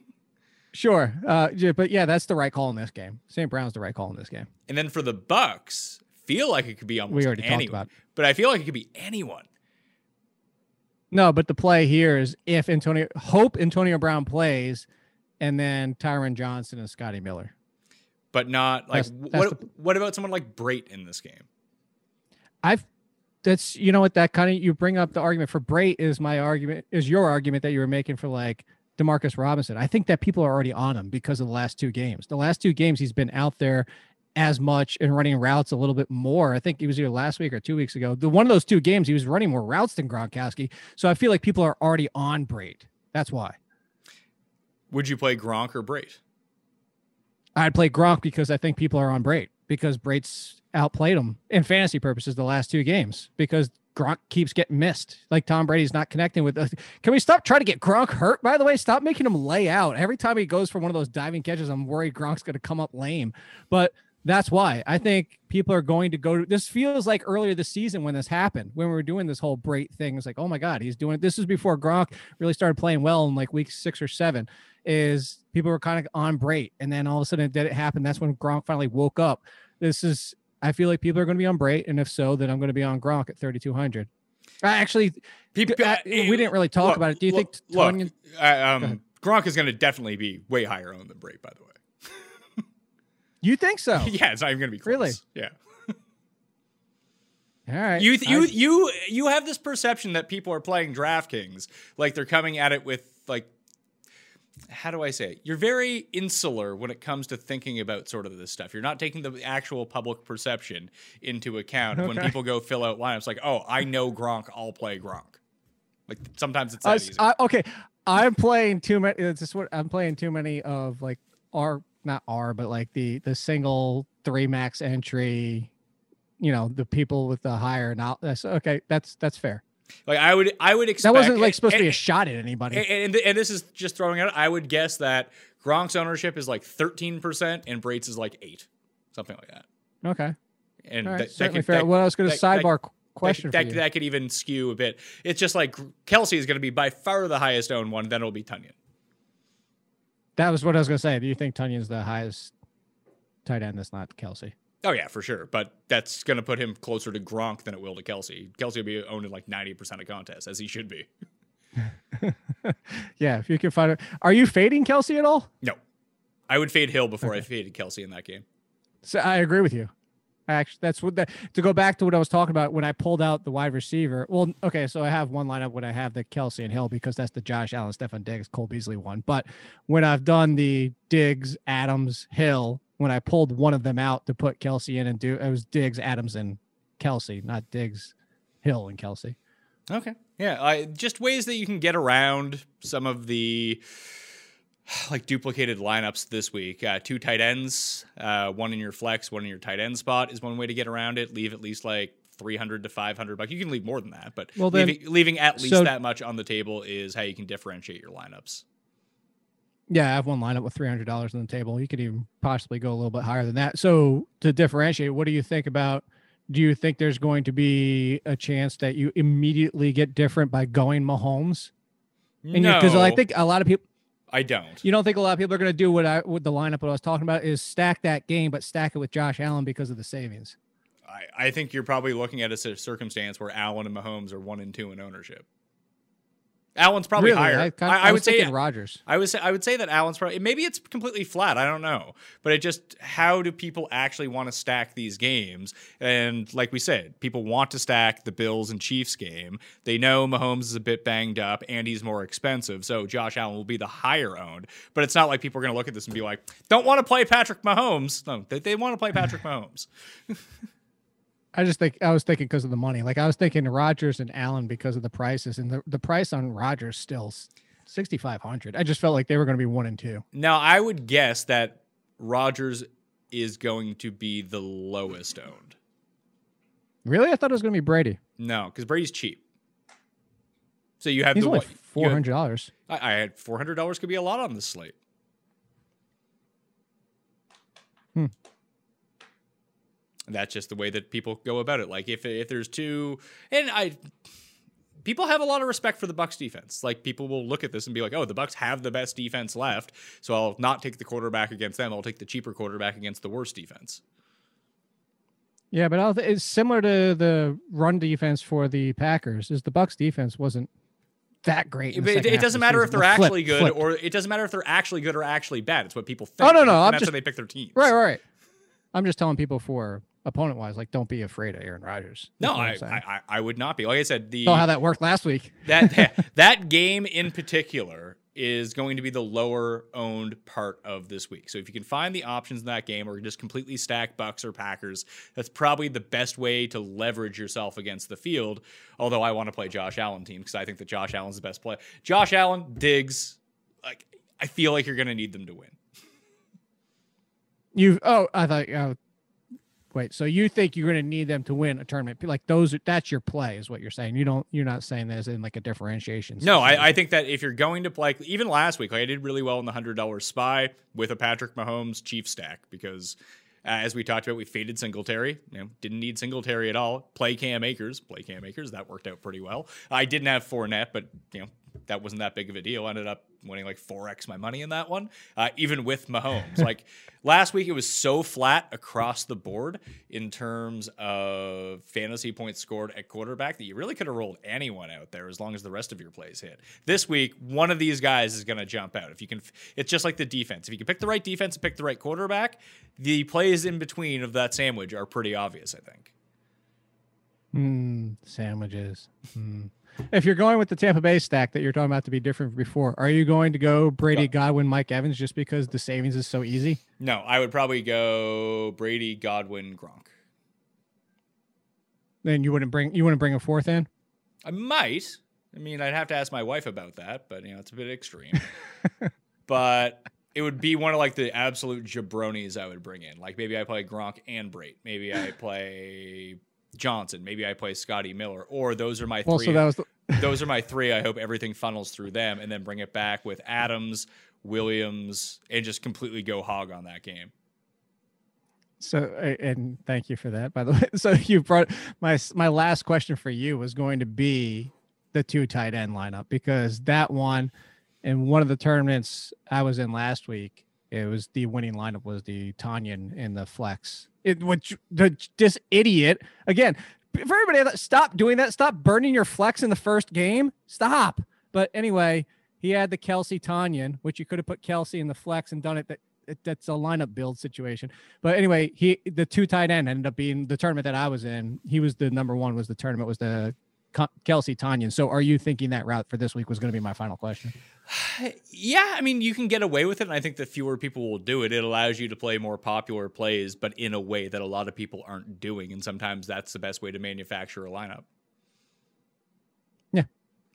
Sure. Uh, but yeah, that's the right call in this game. St. Brown's the right call in this game. And then for the Bucks, feel like it could be almost already talked about it. But I feel like it could be anyone. No, but the play here is if Antonio hope Antonio Brown plays, and then Tyler Johnson and Scotty Miller. But not like That's- that's what the- what about someone like Brate in this game? I've that's you know what that kind of you bring up the argument for Brate is my argument is your argument that you were making for like Demarcus Robinson. I think that people are already on him because of the last two games. The last two games he's been out there as much and running routes a little bit more. I think it was either last week or two weeks ago. The one of those two games he was running more routes than Gronkowski. So I feel like people are already on Brate. That's why. Would you play Gronk or Brate? I'd play Gronk because I think people are on Brate because Brate's outplayed him in fantasy purposes the last two games because Gronk keeps getting missed. Like Tom Brady's not connecting with. Us. Can we stop trying to get Gronk hurt? By the way, stop making him lay out every time he goes for one of those diving catches. I'm worried Gronk's going to come up lame, but that's why I think people are going to go. To, this feels like earlier this season when this happened, when we were doing this whole Brate thing. It's like, oh my god, he's doing it. This is before Gronk really started playing well in like week six or seven is people were kind of on Brate, and then all of a sudden it did it happen. That's when Gronk finally woke up. This is I feel like people are going to be on Brate, and if so, then I'm going to be on Gronk at 3200. Uh, actually, People, uh, we didn't really talk look, about it. Do you look, think look, Tonyan? uh, um. Gronk is going to definitely be way higher on the Brate, by the way. You think so? yeah, it's not even going to be close. Really? Yeah. All right. You you I- you you have this perception that people are playing DraftKings like they're coming at it with like how do I say it? You're very insular when it comes to thinking about sort of this stuff. You're not taking the actual public perception into account when people go fill out lineups like, "Oh, I know Gronk, I'll play Gronk." Like sometimes it's that easy. I- okay, I'm playing too many. It's just what I'm playing too many of like R, not R, but like the the single three max entry. You know, the people with the higher. Now that's okay. That's that's fair. like I would I would expect That wasn't like supposed to be a shot at anybody. And, and, and this is just throwing out. I would guess that Gronk's ownership is like 13% and Brate's is like 8 something like that. okay, And all right, that, that could, fair. that- well, I was going to that- that- sidebar question that, for that, you. that could even skew a bit. It's just like Kelce is going to be by far the highest owned one. Then it'll be Tonyan. That was what I was going to say. Do you think Tonyan's the highest tight end? That's not Kelce. Oh yeah, for sure. But that's going to put him closer to Gronk than it will to Kelce. Kelce will be owned in like 90% of contests, as he should be. Yeah, if you can find it. Are you fading Kelce at all? No, I would fade Hill before I faded Kelce in that game. So I agree with you. Actually that's what that to go back to what I was talking about when I pulled out the wide receiver. Well, okay, so I have one lineup when I have the Kelce and Hill because that's the Josh Allen, Stefon Diggs, Cole Beasley one. But when I've done the Diggs, Adams, Hill, when I pulled one of them out to put Kelce in and do it was Diggs, Adams, and Kelce, not Diggs, Hill, and Kelce. Okay. Yeah. I, just ways that you can get around some of the like duplicated lineups this week. Uh, two tight ends, uh, one in your flex, one in your tight end spot is one way to get around it. Leave at least like 300 to 500 bucks. You can leave more than that, but Well, then- leaving, leaving at least so- that much on the table is how you can differentiate your lineups. Yeah, I have one lineup with three hundred dollars on the table. You could even possibly go a little bit higher than that. So to differentiate, what do you think about? Do you think there's going to be a chance that you immediately get different by going Mahomes? And no, because I think a lot of people, I don't. you don't think a lot of people are going to do what I with the lineup what I was talking about is stack that game, but stack it with Josh Allen because of the savings. I, I think you're probably looking at a circumstance where Allen and Mahomes are one and two in ownership. Allen's probably really, higher. I, kind I, I, would say Rodgers. I would say I would say that Allen's probably maybe it's completely flat. I don't know, but it just how do people actually want to stack these games? And like we said, people want to stack the Bills and Chiefs game. They know Mahomes is a bit banged up and he's more expensive, so Josh Allen will be the higher owned. But it's not like people are going to look at this and be like, "Don't want to play Patrick Mahomes." No, they, they want to play Patrick Mahomes. I just think I was thinking because of the money. Like I was thinking Rodgers and Allen because of the prices, and the, the price on Rodgers still sixty five hundred. I just felt like they were going to be one and two. Now I would guess that Rodgers is going to be the lowest owned. Really, I thought it was going to be Brady. No, because Brady's cheap. So you have He's the only four hundred dollars. I, I had four hundred dollars could be a lot on this slate. Hmm. That's just the way that people go about it. Like if if there's two, and I, people have a lot of respect for the Bucks defense. Like people will look at this and be like, oh, the Bucks have the best defense left, so I'll not take the quarterback against them. I'll take the cheaper quarterback against the worst defense. Yeah, but don't it's similar to the run defense for the Packers. Is the Bucks defense wasn't that great. it, it doesn't matter if they're They flipped- actually good, flipped. or it doesn't matter if they're actually good or actually bad. It's what people think. Oh, no, no, and I'm that's just- how they pick their teams. right. right. I'm just telling people for opponent wise, like don't be afraid of Aaron Rodgers. No, I. I I- would not be. Like I said, the saw how that worked last week. that that game in particular is going to be the lower owned part of this week. So if you can find the options in that game or just completely stack Bucks or Packers, that's probably the best way to leverage yourself against the field. Although I want to play Josh Allen team because I think that Josh Allen's the best play. Josh Allen, Diggs, like I feel like you're going to need them to win. You oh, I thought uh, so you think you're going to need them to win a tournament? Like those, that's your play, is what you're saying. You don't, you're not saying this in like a differentiation. No. I, I think that if you're going to play, even last week, like I did really well in the hundred dollar spy with a Patrick Mahomes Chief stack because, uh, as we talked about, we faded Singletary. You know, didn't need Singletary at all. Play Cam Akers, play Cam Akers. That worked out pretty well. I didn't have Fournette, but you know that wasn't that big of a deal. Ended up winning like four x my money in that one, uh, even with Mahomes. like last week, it was so flat across the board in terms of fantasy points scored at quarterback that you really could have rolled anyone out there as long as the rest of your plays hit. This week, one of these guys is going to jump out. If you can, it's just like the defense. If you can pick the right defense and pick the right quarterback, the plays in between of that sandwich are pretty obvious. I think. Mm, sandwiches. Mm. If you're going with the Tampa Bay stack that you're talking about to be different before, are you going to go Brady, Godwin, Mike Evans just because the savings is so easy? No, I would probably go Brady, Godwin, Gronk. Then you wouldn't bring you wouldn't bring a fourth in. I might. I mean, I'd have to ask my wife about that, but you know, it's a bit extreme. but it would be one of like the absolute jabronis I would bring in. Like maybe I play Gronk and Brate. Maybe I play Johnson. Maybe I play Scotty Miller. Or those are my Well, three. so that was the, those are my three. I hope everything funnels through them, and then bring it back with Adams, Williams, and just completely go hog on that game. So, and thank you for that, by the way. So you brought my my last question for you was going to be the two tight end lineup because that one in one of the tournaments I was in last week, it was the winning lineup was the Tonyan in the flex. It which the this idiot again for everybody that stop doing that, stop burning your flex in the first game. Stop. But anyway, he had the Kelce Tonyan, which you could have put Kelce in the flex and done it that that's a lineup build situation. But anyway, he the two tight end ended up being the tournament that I was in. He was the number one. Was the tournament was the Kelce Tonyan. So are you thinking that route for this week was going to be my final question? Yeah, I mean, you can get away with it. And I think that fewer people will do it. It allows you to play more popular plays, but in a way that a lot of people aren't doing. And sometimes that's the best way to manufacture a lineup.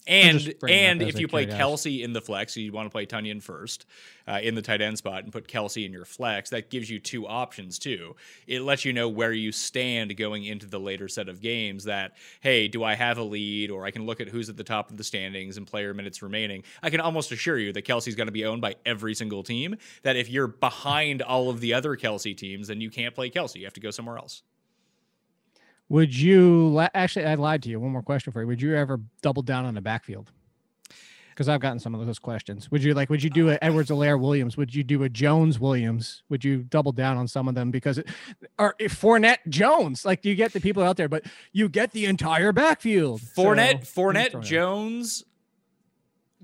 And just bringing it up and if you play. Kelce in the flex, so you want to play Tonyan first uh, in the tight end spot and put Kelce in your flex, that gives you two options too. It lets you know where you stand going into the later set of games. That hey, do I have a lead, or I can look at who's at the top of the standings and player minutes remaining. I can almost assure you that Kelce's going to be owned by every single team. That if you're behind all of the other Kelce teams, then you can't play Kelce. You have to go somewhere else. Would you actually? I lied to you. One more question for you. Would you ever double down on the backfield? Because I've gotten some of those questions. Would you like? Would you do a Edwards, Helaire, Williams? Would you do a Jones, Williams? Would you double down on some of them because it, or if Fournette, Jones? Like you get the people out there, but you get the entire backfield. So, Fournette, I'm Fournette, throwing it out. Jones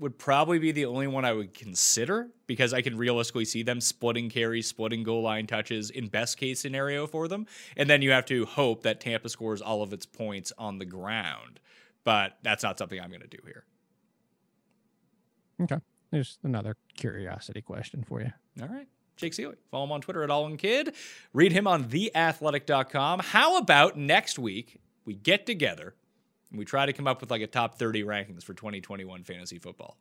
would probably be the only one I would consider because I can realistically see them splitting carries, splitting goal line touches in best case scenario for them. And then you have to hope that Tampa scores all of its points on the ground. But that's not something I'm going to do here. Okay. There's another curiosity question for you. All right. Jake Ciely. Follow him on Twitter at AllInKid. Read him on theathletic.com. How about next week we get together and we try to come up with like a top 30 rankings for 2021 fantasy football?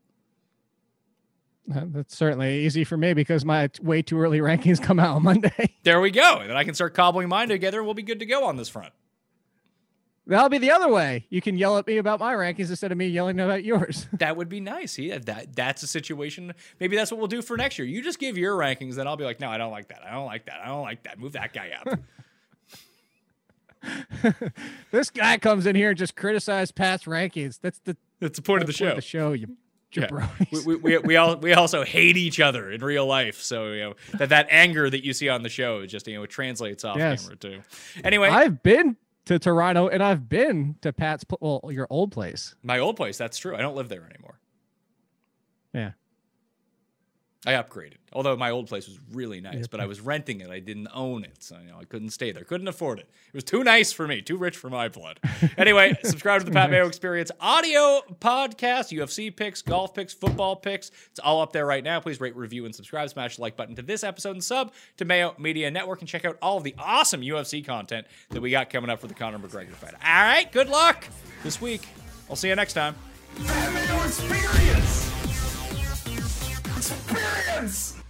Uh, That's certainly easy for me because my way too early rankings come out on Monday. There we go. And then I can start cobbling mine together and we'll be good to go on this front. That'll be the other way. You can yell at me about my rankings instead of me yelling about yours. That would be nice. Yeah, that that's a situation. Maybe that's what we'll do for next year. You just give your rankings, then I'll be like, no, I don't like that. I don't like that. I don't like that. Move that guy up. this guy comes in here and just criticize past rankings. That's the that's the point of the show. the show, you Yeah. we, we, we, we all we also hate each other in real life. So you know that that anger that you see on the show is just you know it translates off Yes. camera too. Anyway, I've been to Toronto and I've been to Pat's, well, your old place. my old place. That's true. I don't live there anymore. Yeah. I upgraded. Although my old place was really nice, but I was renting it. I didn't own it, so you know I couldn't stay there. Couldn't afford it. It was too nice for me. Too rich for my blood. Anyway, subscribe to the Pat Mayo Experience audio podcast, UFC picks, golf picks, football picks. It's all up there right now. Please rate, review, and subscribe. Smash the like button to this episode and sub to Mayo Media Network and check out all of the awesome UFC content that we got coming up for the Conor McGregor fight. All right, good luck this week. I'll see you next time. Fat Mayo Experience! Experience!